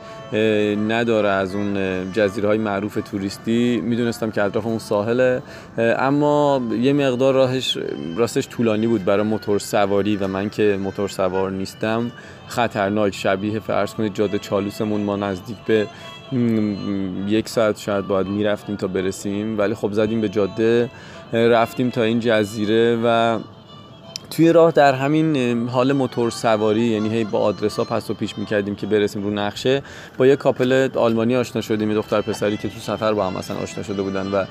نداره از اون جزیره های معروف توریستی. می‌دونستم که اطراف اون ساحله. اما یه مقدار راهش راستش طولانی بود برای موتور سواری و من که موتور سوار نیستم. خطرناک شبیه فرض کنید جاده چالوسمون ما نزدیک به یک ساعت شاید باید می‌رفتیم تا برسیم. ولی خب زدیم به جاده. رفتیم تا این جزیره و توی راه در همین حال موتور سواری یعنی هی با آدرس ها پس و پیش می‌کردیم که برسیم رو نقشه با یه کاپل آلمانی آشنا شدیم یه دختر پسری که تو سفر با هم مثلا آشنا شده بودن و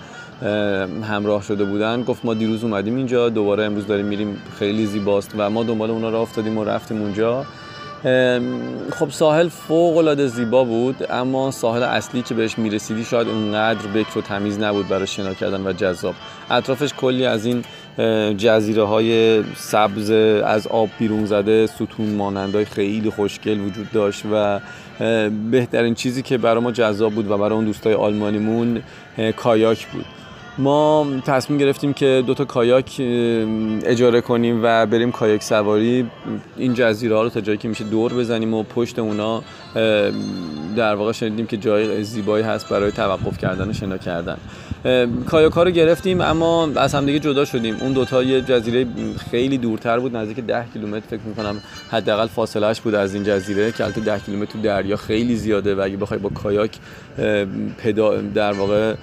همراه شده بودن. گفت ما دیروز اومدیم اینجا دوباره امروز داریم میریم خیلی زیباست و ما دنبال اونا راه افتادیم و رفتیم اونجا. خب ساحل فوق العاده زیبا بود اما ساحل اصلی که بهش می‌رسیدی شاید اونقدر بکر و تمیز نبود برای شنا کردن و جذاب. اطرافش کلی از این جزیره های سبز از آب بیرون زده ستون مانندای خیلی خوشگل وجود داشت و بهترین چیزی که برای ما جذاب بود و برای اون دوستای آلمانیمون کایاک بود. ما تصمیم گرفتیم که دو تا کایاک اجاره کنیم و بریم کایاک سواری. این جزیره ها رو تا جایی که میشه دور بزنیم و پشت اونا در واقع شنیدیم که جای زیبایی هست برای توقف کردن و شنا کردن. کایاک ها رو گرفتیم اما از همدیگه جدا شدیم. اون دوتا یه جزیره خیلی دورتر بود نزدیک 10 کیلومتر فکر می‌کنم. حداقل فاصلهش بود از این جزیره که البته 10 کیلومتر دریا خیلی زیاده و اگه بخوای با کایاک پدا در واقع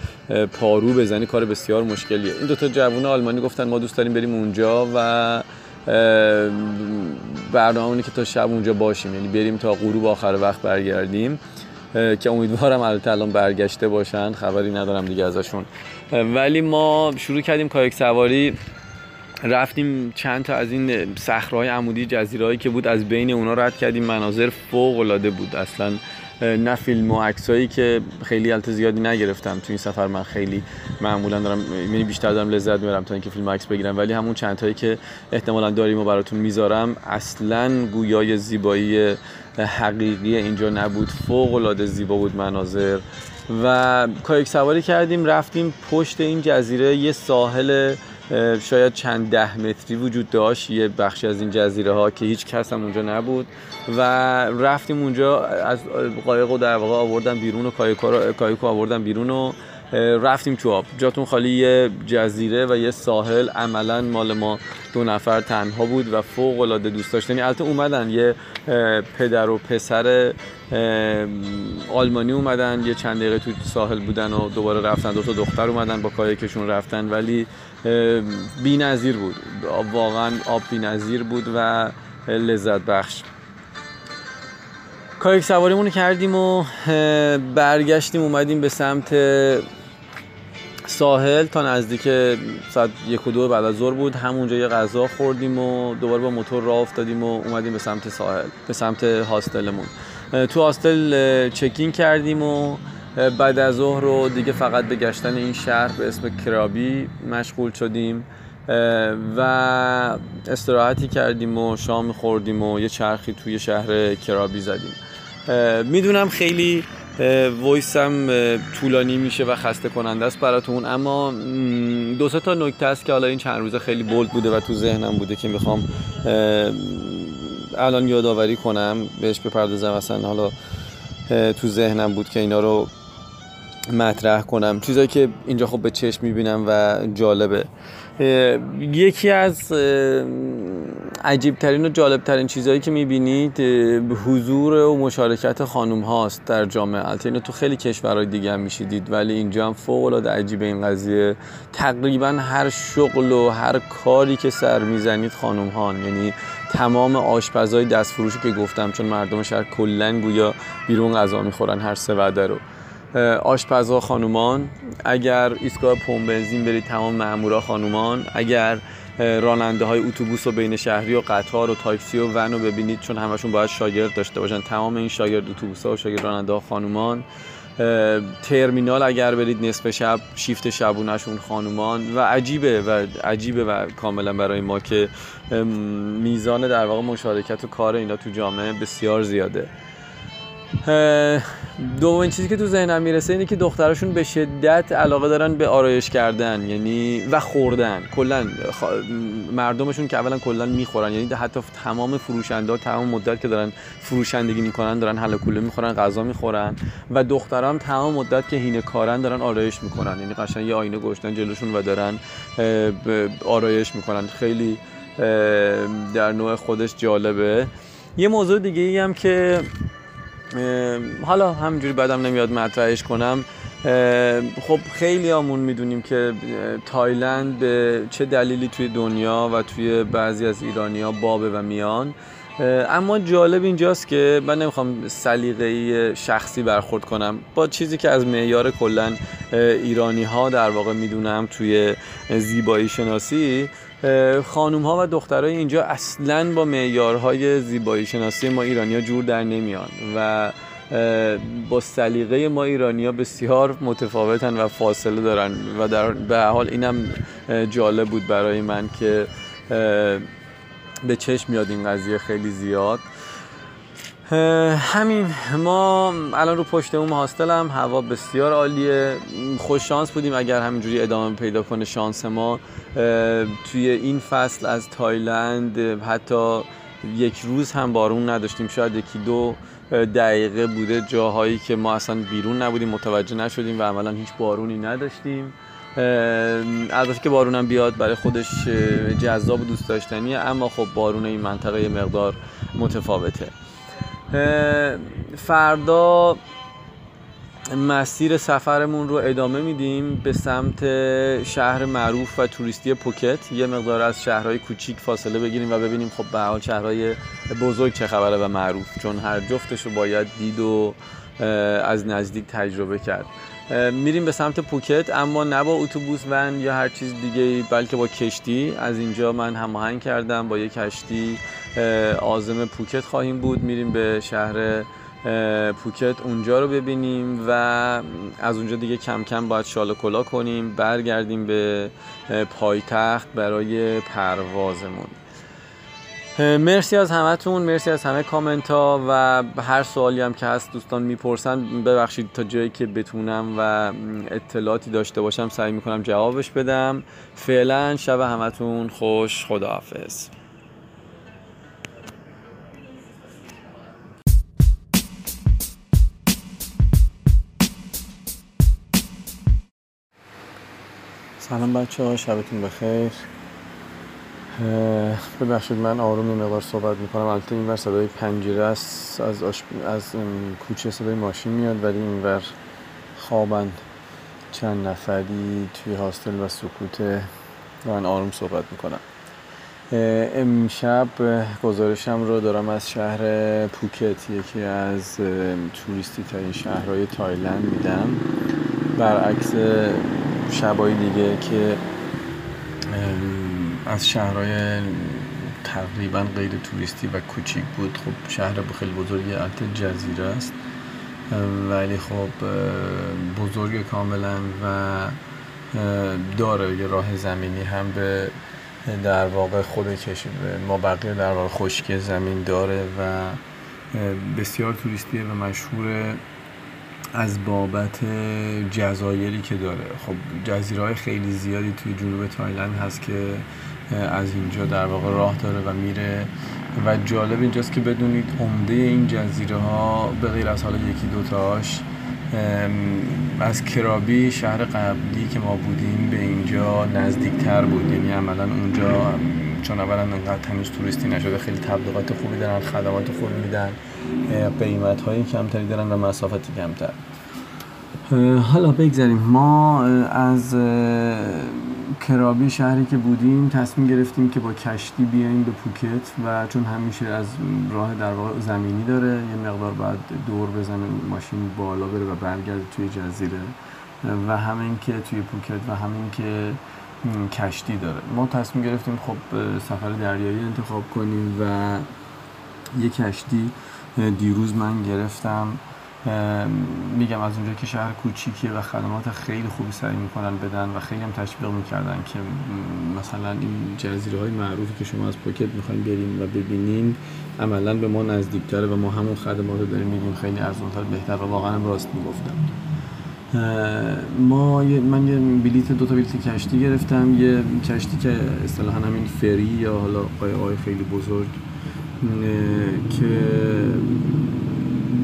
پارو بزنی کار بسیار مشکلیه. این دوتا جوون آلمانی گفتن ما دوست داریم بریم اونجا و برنامه که تا شب اونجا باشیم. یعنی بریم تا غروب آخر وقت برگردیم که امیدوارم البته الان برگشته باشن. خبری ندارم دیگه ازشون. ولی ما شروع کردیم کایک سواری. رفتیم چند تا از این صخره‌های عمودی جزیرهایی که بود از بین اونا رد کردیم. مناظر فوق العاده بود. اصلا نه فیلم و عکسایی که خیلی البته زیادی نگرفتم. تو این سفر من خیلی معمولا دارم یعنی بیشتر دارم لذت می‌برم تا اینکه فیلم عکس بگیرم. ولی همون چند تایی که احتمالا داریم و براتون می‌ذارم اصلا گویای زیبایی حقیقی اینجا نبود. فوق العاده زیبا بود مناظر. و کایک سواری کردیم رفتیم پشت این جزیره یه ساحل شاید چند ده متری وجود داشت یه بخشی از این جزیره ها که هیچ کس هم اونجا نبود. و رفتیم اونجا از قایق و در واقع آوردن بیرون و کایکو آوردن بیرون و رفتیم تو آب. جاتون خالی یه جزیره و یه ساحل. عملا مال ما دو نفر تنها بود و فوق العاده دوست داشتنی البته اومدن یه پدر و پسر آلمانی اومدن یه چند دقیقه تو ساحل بودن و دوباره رفتن. دو تا دختر اومدن با کایکشون رفتن. ولی بی نظیر بود. واقعا آب بی نظیر بود و لذت بخش. کایک سواریمون کردیم و برگشتیم اومدیم به سمت ساحل تا نزدیک ساعت یک و دو بعد از ظهر بود. همونجا یه غذا خوردیم و دوباره با موتور راه افتادیم و اومدیم به سمت ساحل به سمت هاستلمون. تو هاستل چکین کردیم و بعد از ظهر رو دیگه فقط به گشتن این شهر به اسم کرابی مشغول شدیم و استراحتی کردیم و شام خوردیم و یه چرخی توی شهر کرابی زدیم. می‌دونم خیلی وایسم طولانی میشه و خسته کننده است براتون اما دو تا نکته است که حالا این چند روزه خیلی بولد بوده و تو ذهنم بوده که می‌خوام الان یادآوری کنم بهش بپردازم اصلا حالا تو ذهنم بود که اینا رو مطرح کنم. چیزایی که اینجا خب به چشم می‌بینم و جالبه. یکی از عجیب ترین و جالب ترین چیزهایی که می‌بینید حضور و مشارکت خانوم هاست در جامعه البته. اینو تو خیلی کشورهای دیگه هم میشیدید ولی اینجا هم فوق العاده عجیب این قضیه. تقریبا هر شغل و هر کاری که سر می‌زنید خانوم هان یعنی تمام آشپزهای دست فروشی که گفتم چون مردم شهر کلا گویا بیرون غذا می‌خورن هر سه وعده رو. آشپزها خانومان. اگر ایستگاه پمپ بنزین برید تمام مامورا خانومان. اگر راننده های اتوبوس و بین شهری و قطار و تاکسی و ون رو ببینید چون همشون باید شاگرد داشته باشن. تمام این شاگرد اتوبوس ها و شاگرد راننده ها خانومان ترمینال اگر برید نصف شب شیفت شبونشون خانومان. و عجیبه و عجیبه و کاملا برای ما که میزان در واقع مشارکت و کار اینا تو جامعه بسیار زیاده. دومین چیزی که تو ذهنم می‌رسه اینه که دختراشون به شدت علاقه دارن به آرایش کردن یعنی و خوردن. کلا مردمشون که اولا کلا می‌خورن یعنی حتی تمام فروشنده ها تمام مدت که دارن فروشندگی می‌کنن دارن حل کوله می‌خورن غذا می‌خورن و دخترام تمام مدت که هینه کارن دارن آرایش می‌کنن. یعنی قشنگ یه آینه گشتن جلوشون و دارن آرایش می‌کنن. خیلی در نوع خودش جالبه. یه موضوع دیگه ای هم که حالا همینجوری بدم نمیاد مطرحش کنم. خب خیلی همون می‌دونیم که تایلند به چه دلیلی توی دنیا و توی بعضی از ایرانیا بابه و میان. اما جالب اینجاست که من نمی‌خوام سلیقه شخصی برخورد کنم. با چیزی که از معیار کلا ایرانی ها در واقع می‌دونم توی زیبایی شناسی خانوم ها و دخترای اینجا اصلا با معیارهای زیبایی شناسی ما ایرانیا جور در نمیان و با سلیقه ما ایرانیا بسیار متفاوتن و فاصله دارن و در به حال اینم جالب بود برای من که به چشم میاد این قضیه خیلی زیاد. همین ما الان رو پشت اون هاستل هم هوا بسیار عالیه. خوش شانس بودیم اگر همینجوری ادامه پیدا کنه شانس ما. توی این فصل از تایلند حتی یک روز هم بارون نداشتیم. شاید یکی دو دقیقه بوده جاهایی که ما اصلا بیرون نبودیم متوجه نشدیم و عملا هیچ بارونی نداشتیم. البته که بارونم بیاد برای خودش جذاب و دوست داشتنیه اما خب بارون این منطقه مقدار متفاوته. فردا مسیر سفرمون رو ادامه میدیم به سمت شهر معروف و توریستی پوکت. یه مقدار از شهرهای کوچیک فاصله بگیریم و ببینیم خب به حال شهرهای بزرگ چه خبره و معروف چون هر جفتش رو باید دید و از نزدیک تجربه کرد. میریم به سمت پوکت اما نه با اتوبوس ون یا هر چیز دیگه بلکه با کشتی. از اینجا من هماهنگ کردم با یک کشتی آزم پوکت خواهیم بود. میریم به شهر پوکت اونجا رو ببینیم و از اونجا دیگه کم کم باید شال کلا کنیم. برگردیم به پایتخت برای پروازمون. مرسی از همتون مرسی از همه کامنت ها و هر سوالی هم که هست دوستان می‌پرسن ببخشید تا جایی که بتونم و اطلاعاتی داشته باشم سعی می‌کنم جوابش بدم. فعلا شب همتون خوش خداحافظ. سلام بچه ها شبتون بخیر. ببخشید من آروم مقدار صحبت می‌کنم. البته اینور صدای پنجره است از, از کوچه صدای ماشین میاد ولی اینور خوابن چند نفری توی هاستل و سکوت من آروم صحبت می‌کنم. امشب گزارشم رو دارم از شهر پوکت یکی از توریستی ترین شهرهای تایلند میدم. برعکس شبای دیگه که از شهرهای تقریبا غیر توریستی و کوچیک بود. خب شهر خیلی بزرگی البته جزیره است. ولی خب بزرگ کاملا و داره یه راه زمینی هم به در واقع خود کشید ما بقیه در واقع خشکی زمین داره و بسیار توریستیه و مشهور از بابت جزایری که داره. خب جزیره خیلی زیادی توی جنوب تایلند هست که از اینجا در واقع راه داره و میره. و جالب اینجاست که بدونید عمده این جزیره ها به غیر از حالا یکی دوتاش از کرابی شهر قبلی که ما بودیم به اینجا نزدیکتر بود. یعنی عملا اونجا چون اولا انقدر هنوز توریستی نشده خیلی تبلیغات خوبی دارن خدمات خوبی میدن قیمت های کمتری دارن و مسافتی کمتر. حالا بگذاریم. ما از کرابی شهری که بودیم تصمیم گرفتیم که با کشتی بیایم به پوکت و چون همیشه از راه در واقع زمینی داره یه مقدار بعد دور بزنه ماشین بالا بره و برگرده توی جزیره. و همین که توی پوکت و همین که کشتی داره. ما تصمیم گرفتیم خب سفر دریایی انتخاب کنیم و یه کشتی دیروز من گرفتم. میگم از اونجا که شهر کوچیکیه و خدمات خیلی خوبی سعی می‌کنن بدن و خیلی هم تشویق می‌کردن که مثلا این جزیره های معروفی که شما از پوکت می‌خواین بریم و ببینین عملا به ما نزدیکتره و ما همون خدمات رو داریم میدیم خیلی ارزانتر بهتر و واقعا راست می‌گفتم. ما من یه بلیت دو تا بلیت کشتی گرفتم. یه کشتی که اصطلاحا همین فری یا حالا قایق‌های خیلی بزرگ که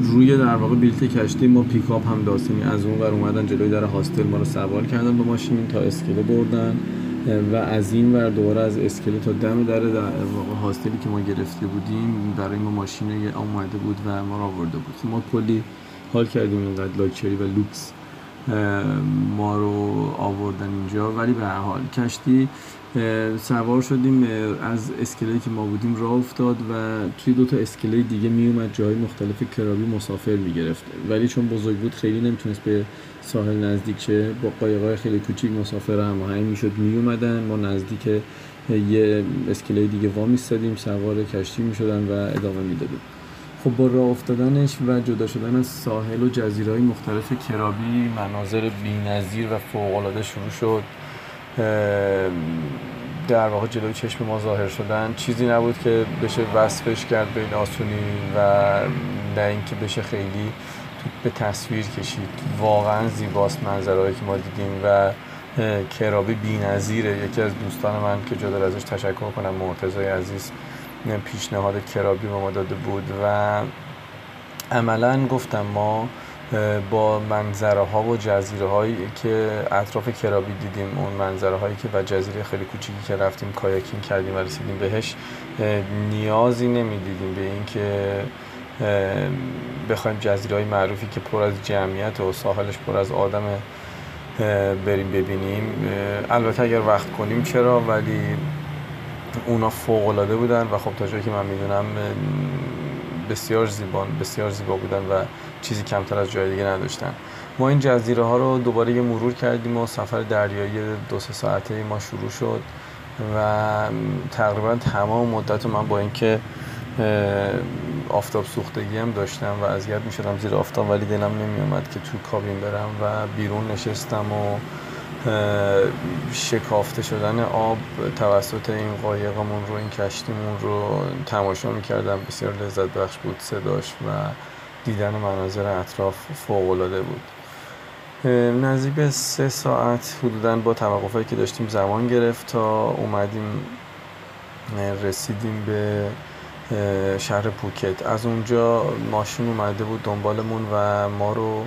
روی در واقع بیلت کشتی ما پیکاپ هم داشتیم از اون ور اومدن جلوی در هاستل ما رو سوار کردن به ماشین تا اسکله بردن. و از این ور دوباره از اسکله تا دم در در واقع هاستلی که ما گرفته بودیم برای ما ماشین آمده بود و ما رو آورده بود. ما کلی حال کردیم اینقدر لاکچری و لوکس ما رو آوردن اینجا. ولی به حال کشتی سوار شدیم از اسکله که ما بودیم راه افتاد و توی دو تا اسکله دیگه می اومد جای مختلف کرابی مسافر می‌گرفت. ولی چون بزرگ بود خیلی نمی‌تونست به ساحل نزدیک شه. با قایقای خیلی کوچیک مسافر هماهنگ می‌شد می اومدن ما نزدیک یه اسکله دیگه وا میستادیم سوار کشتی می‌شدن و ادامه می‌دادیم. خب با راه افتادنش و جدا شدن از ساحل و جزیره های مختلف کرابی مناظر بی‌نظیر و فوق‌العاده شروع شد. در واقع جلوی چشم ما ظاهر شدن. چیزی نبود که بشه وصفش کرد به این آسونی و نه اینکه بشه خیلی به تصویر کشید. واقعا زیباست منظرهایی که ما دیدیم و کرابی بی‌نظیره. یکی از دوستان من که جدا ازش تشکر کنم مرتضی عزیز پیشنهاد کرابی به ما داده بود و عملا گفتم ما با منظره ها و جزیره هایی که اطراف کرابی دیدیم اون منظره هایی که و جزیره خیلی کوچیکی که رفتیم کایاکین کردیم و رسیدیم بهش نیازی نمی‌دیدیم به اینکه بخوایم جزیره های معروفی که پر از جمعیت و ساحلش پر از آدم بریم ببینیم. البته اگر وقت کنیم چرا؟ ولی اونا فوق العاده بودن و خب تا جایی که من می‌دونم بسیار زیبان بسیار زیبا بودن و چیزی کمتر از جای دیگه نداشتن. ما این جزیره ها رو دوباره یه مرور کردیم و سفر دریایی دو سه ساعته ما شروع شد و تقریبا تمام مدت من با اینکه آفتاب سوختگی هم داشتم و اذیت می شدم زیر آفتاب ولی دلم نمی اومد که تو کابین برم و بیرون نشستم و شکافته شدن آب توسط این قایقمون رو این کشتیمون رو تماشا می‌کردم. بسیار لذت بخش بود صداش و دیدن مناظر اطراف فوق العاده بود نزدیک به سه ساعت حدودا با توقفایی که داشتیم زمان گرفت تا اومدیم رسیدیم به شهر پوکت. از اونجا ماشین اومده بود دنبالمون و ما رو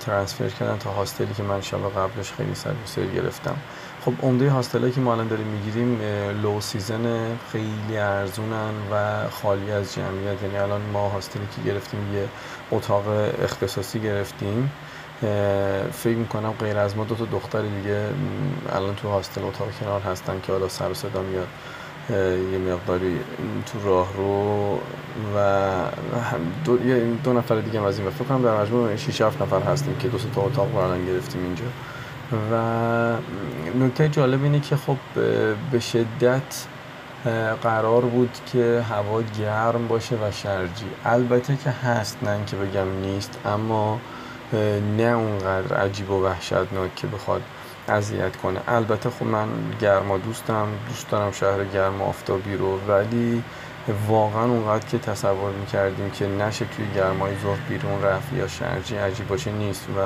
transfer کردن تا hostel ی که من شب قبلش خیلی سر گرفتم. خب عمده hostel ی که ما الان داریم می‌گیریم low season خیلی ارزونن و خالی از جمعیت. یعنی الان ما hostel ی که گرفتیم یه اتاق اختصاصی گرفتیم. فکر می‌کنم غیر از ما دو تا دختر دیگه الان تو هاستل اتاق کنار هستن که حالا سر و صدا میاد. یه مقداری تو راه رو و دو, دو نفر دیگه هم از این فکر کنم در مجموع 6 7 نفر هستیم که دو تا اتاق رو گرفتیم اینجا. و نکته جالب اینه که خب به شدت قرار بود که هوا گرم باشه و شرجی. البته که هست نه اینکه بگم نیست اما نه اونقدر عجیب و وحشتناک که بخواد اذیت کنه. البته خب من گرما دوستم دوست دارم شهر گرم آفتابی رو ولی واقعا اونقدر که تصور می‌کردیم که نشه توی گرمای ظهر بیرون رفت یا شرجی عجیب باشه نیست. و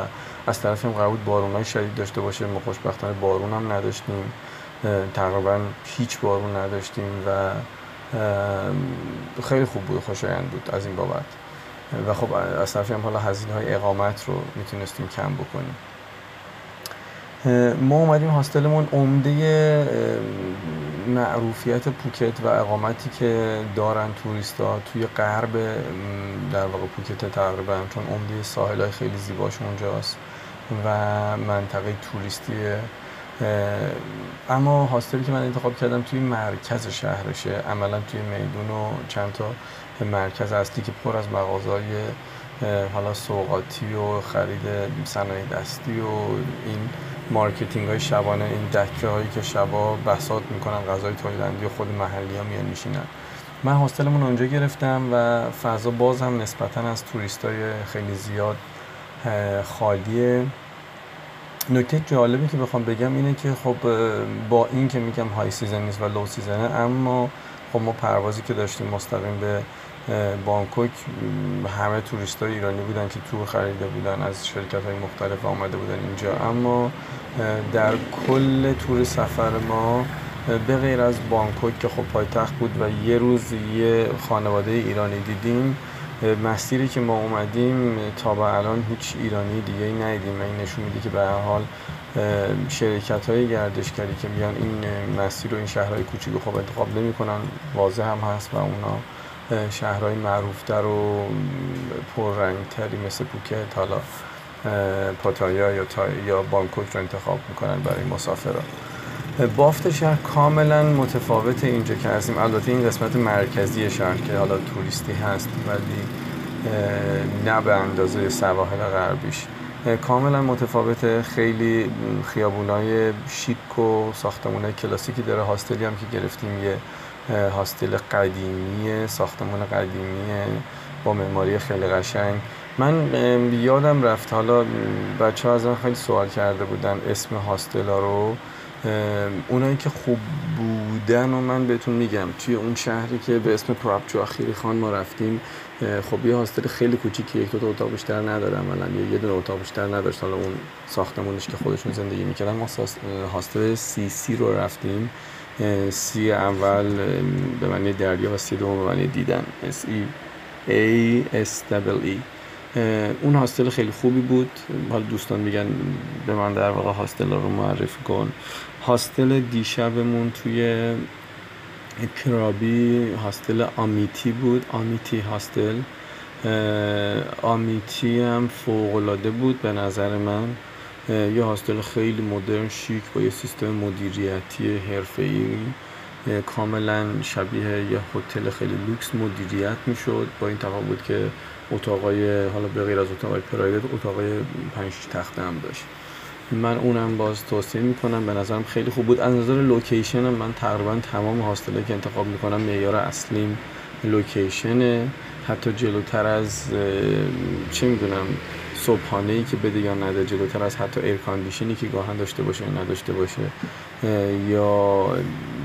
از طرف هم قرار بود بارونای شدید داشته باشه ما خوشبختانه بارون هم نداشتیم. تقریبا هیچ بارون نداشتیم و خیلی خوب بود خوشایند بود از این بابت. و خب از طرف هم حالا هزینه های اقامت رو می‌تونستیم کم بکنیم. ما اومدیم هاستلمون عمده معروفیت پوکت و اقامتی که دارن توریستا توی غرب. در واقع پوکت تقریبا چون عمده ساحل های خیلی زیباش اونجاست. و منطقه توریستی اما هاستلی که من انتخاب کردم توی مرکز شهرشه. عملا توی میدون و چند تا مرکز اصلی که پر از مغازهای حالا سوقاتی و خرید صنایع دستی و این marketing های شبانه این دکه هایی که شبا بساط می‌کنن غذای تایلندی و خود محلی ها میان میشینن. من hostel مون اونجا گرفتم و فضا باز هم نسبتا از توریست های خیلی زیاد خالیه. نکته جالبی که بخوام بگم اینه که خب با این که میگم high season نیست و low season ه اما خب ما پروازی که داشتیم مستقیم به بانکوک همه توریست های ایرانی بودن که تور خریده بودن از شرکت های مختلف آمده بودن اینجا. اما در کل تور سفر ما به غیر از بانکوک که خب پایتخت بود و یه روز یه خانواده ایرانی دیدیم مسیری که ما اومدیم تا به الان هیچ ایرانی دیگه ای ندیدیم و این نشون میده که به حال شرکت های گردشگری که میان این مسیر و این شهرهای کوچیک خب انتخاب نمی‌کنن واضح هم هست و اونا شهرهای معروفتر و پررنگتری مثل پوکت حالا پاتایا یا, یا بانکوک رو انتخاب می‌کنن برای مسافران. بافت شهر کاملا متفاوت اینجا که هستیم. البته این قسمت مرکزی شهر که حالا توریستی هست ولی نه به اندازه سواحل غربیش. کاملا متفاوت. خیلی خیابونای شیک و ساختمون کلاسیکی داره. هاستلی هم که گرفتیم یه هاستل قدیمی ساختمان قدیمی با معماری خیلی قشنگ. من یادم رفت. حالا بچه ها از من خیلی سوال کرده بودن اسم هاستلا رو. اونایی که خوب بودن و من بهتون میگم. توی اون شهری که به اسم پراپچو اخیری خان ما رفتیم خب یه هاستل خیلی کوچیکی یک دو تا اتاق بیشتر نداره عملا یه دونه اتاق بیشتر نداشت. حالا اون ساختمونش که خودشون زندگی می‌کردن ما هاستل سی سی رو رفتیم. سی اول به معنی دریا و سی دوم به معنی دیدن. S E A S E. اون هاستل خیلی خوبی بود. حالا دوستان میگن به من در واقع هاستل رو معرفی کن. هاستل دیشبمون توی کرابی هاستل آمیتی بود آمیتی هاستل. آمیتی هم فوقلاده بود به نظر من. یه hostel خیلی مدرن شیک با یه سیستم مدیریتی حرفه‌ای. کاملا شبیه یه هتل خیلی لوکس مدیریت می‌شد. با این تفاوت که اتاقای حالا به غیر از اتاقای private اتاقای پنج تخته هم داشت. من اونم باز توصیه می‌کنم. به نظرم خیلی خوب بود. از نظر location من تقریبا تمام hostel هایی که انتخاب می‌کنم معیار اصلیم location ه. حتی جلوتر از چه می‌دونم صبحانه ای که بده یا نده جلوتر از حتی air condition ی که گاهاً داشته باشه یا نداشته باشه. یا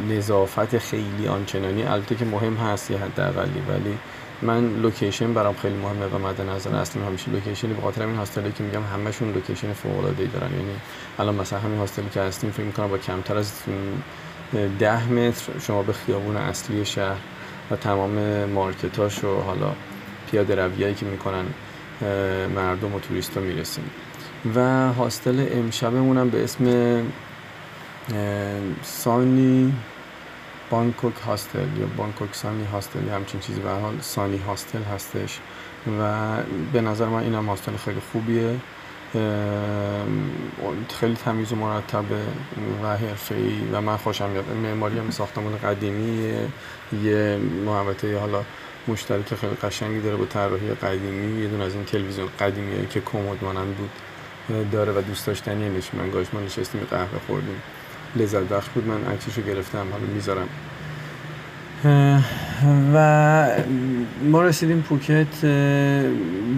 نظافت خیلی آنچنانی. البته که مهم هست یه حداقلی ولی من location برام خیلی مهمه و مد نظر اصلا همیشه location ی به خاطر همین hostel ی که میگم همشون location فوق العاده ای دارن. یعنی الان مثلا همین hostel ی که هستیم فکر می‌کنم با کمتر از ده متر شما به خیابون اصلی شهر و تمام مارکتاش و حالا پیاده رویایی که می‌کنن مردم و توریست ها می‌رسیم. و هاستل امشبمونم به اسم سانی بانکوک هاستل یا بانکوک سانی هاستل یا همچین چیزی به حال سانی هاستل هستش و به نظر من اینم هاستل خیلی خوبیه. خیلی تمیز و مرتبه و حرفه‌ای و من خوشم میاد. معماری هم ساختمان قدیمی یه محوطه حالا مشترک خیلی قشنگی داره با طراحی قدیمی. یه دونه از این تلویزیون قدیمی که کمد مانند بود داره و دوست داشتنی نش من گاش ما نشستیم قهوه خوردیم. لذت بخش بود. من عکسشو گرفتم. حالا می‌ذارم. و ما رسیدیم پوکت.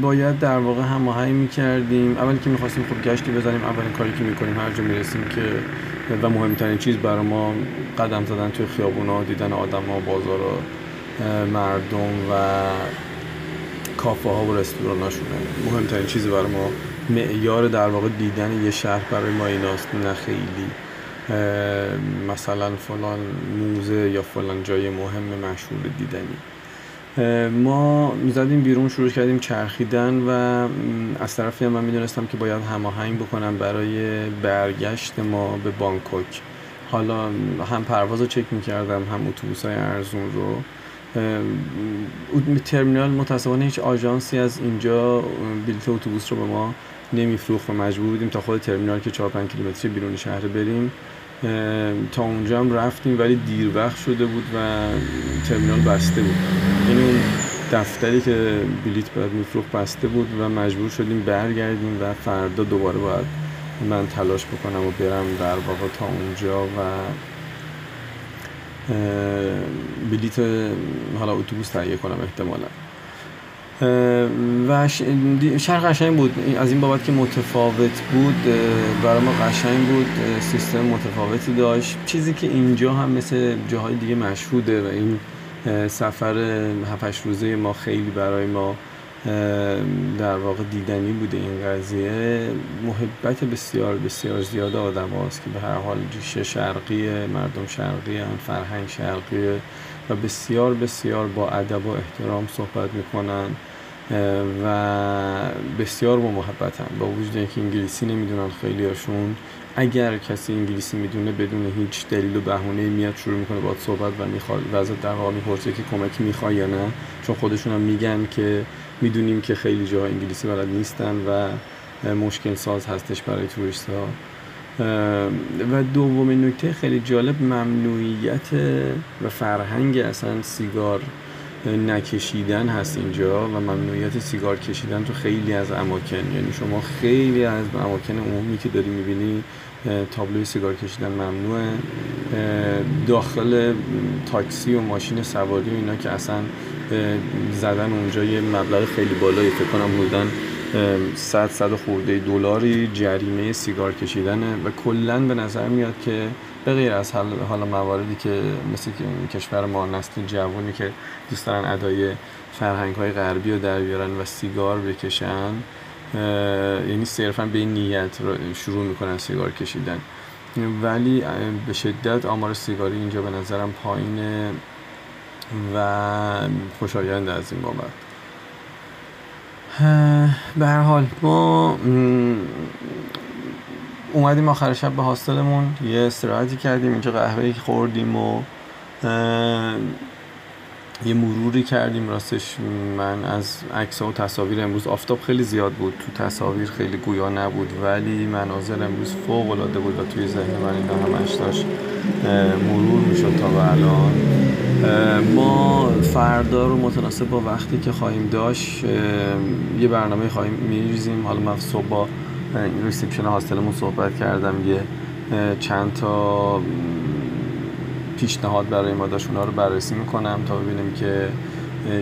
باید در واقع هماهنگ می‌کردیم. اولی که می‌خواستیم خب گشتی بزنیم اولین کاری که می‌کنیم هر جا می‌رسیم که و مهمترین چیز برای ما قدم زدن توی خیابونا دیدن آدم ها بازار مردم و کافه ها و رستوران مهمترین چیزی برای ما معیار در واقع دیدن یه شهر برای ما ایناست. نه خیلی. مثلا فلان موزه یا فلان جای مهم مشهور دیدنی. ما زدیم بیرون شروع کردیم چرخیدن و از طرفی هم من می‌دونستم که باید هماهنگ بکنم برای برگشت ما به بانکوک. حالا هم پرواز رو چک می‌کردم هم اتوبوس های ارزون رو. ترمینال متاسفانه هیچ آژانسی از اینجا بلیت اتوبوس رو به ما نمیفروخت و مجبور بودیم تا خود ترمینال که 4 5 کیلومتری بیرون شهر بریم. تا اونجا هم رفتیم ولی دیر وقت شده بود و ترمینال بسته بود. یعنی دفتری که بلیت باید میفروخت بسته بود و مجبور شدیم برگردیم و فردا دوباره باید من تلاش بکنم و برم در واقع تا اونجا و بلیت حالا اتوبوس تهیه کنم احتمالا. و شهر قشنگ بود. از این بابت که متفاوت بود برای ما قشنگ بود. سیستم متفاوتی داشت. چیزی که اینجا هم مثل جاهای دیگه مشهوده و این سفر 7 روزه ما خیلی برای ما در واقع دیدنی بوده این قضیه. محبت بسیار بسیار زیاد آدم هاست که به هر حال ریشه شرقی مردم شرقی هم فرهنگ شرقی و بسیار بسیار با ادب و احترام صحبت می‌کنن. و بسیار با محبت هم با وجود اینکه انگلیسی نمی‌دونن خیلی هاشون اگر کسی انگلیسی می‌دونه بدون هیچ دلیل و بهونه میاد شروع می‌کنه باید صحبت و می‌خواد و ازت در واقع می‌پرسه که کمکی می‌خوای یا نه. چون خودشون هم میگن که می‌دونیم که خیلی جاها انگلیسی بلد نیستن و مشکل ساز هستش برای توریست ها و دومین نکته خیلی جالب ممنوعیت و فرهنگ اصلا سیگار. نکشیدن هست اینجا و ممنوعیت سیگار کشیدن تو خیلی از اماکن. یعنی شما خیلی از اماکن عمومی که داری می‌بینی تابلوی سیگار کشیدن ممنوعه. داخل تاکسی و ماشین سواری و اینا که اصلا زدن اونجا یه مبلغ خیلی بالایی فکر کنم بودن 100 100 خورده دلاری جریمه سیگار کشیدنه و کلا به نظر میاد که به غیر از حالا مواردی که مثل کشور ما نسل جوانی که دوست دارن ادای فرهنگ های غربی رو در بیارن و سیگار بکشن یعنی صرفا به این نیت شروع می‌کنن سیگار کشیدن. ولی به شدت آمار سیگاری اینجا به نظرم پایینه و خوشایند از این بابت. به هر حال ما اومدیم آخر شب به هاستلمون. یه استراحتی کردیم اینجا قهوه خوردیم و یه مروری کردیم. راستش من از عکس و تصاویر امروز آفتاب خیلی زیاد بود. تو تصاویر خیلی گویا نبود ولی مناظر امروز فوق العاده بود و توی ذهن من اینا همش داشت مرور می‌شد تا به الان. ما فردا رو متناسب با وقتی که خواهیم داشت یه برنامه خواهیم میریزیم. حالا من صبح با ریسپشن هاستلمون صحبت کردم. یه چند تا پیشنهاد برای ما داشت رو بررسی می‌کنم تا ببینیم که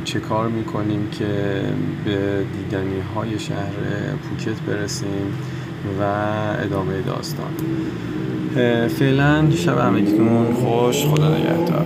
چه کار می‌کنیم که به دیدنی های شهر پوکت برسیم و ادامه داستان. فعلا شب همگیتون خوش. خدا نگهدار.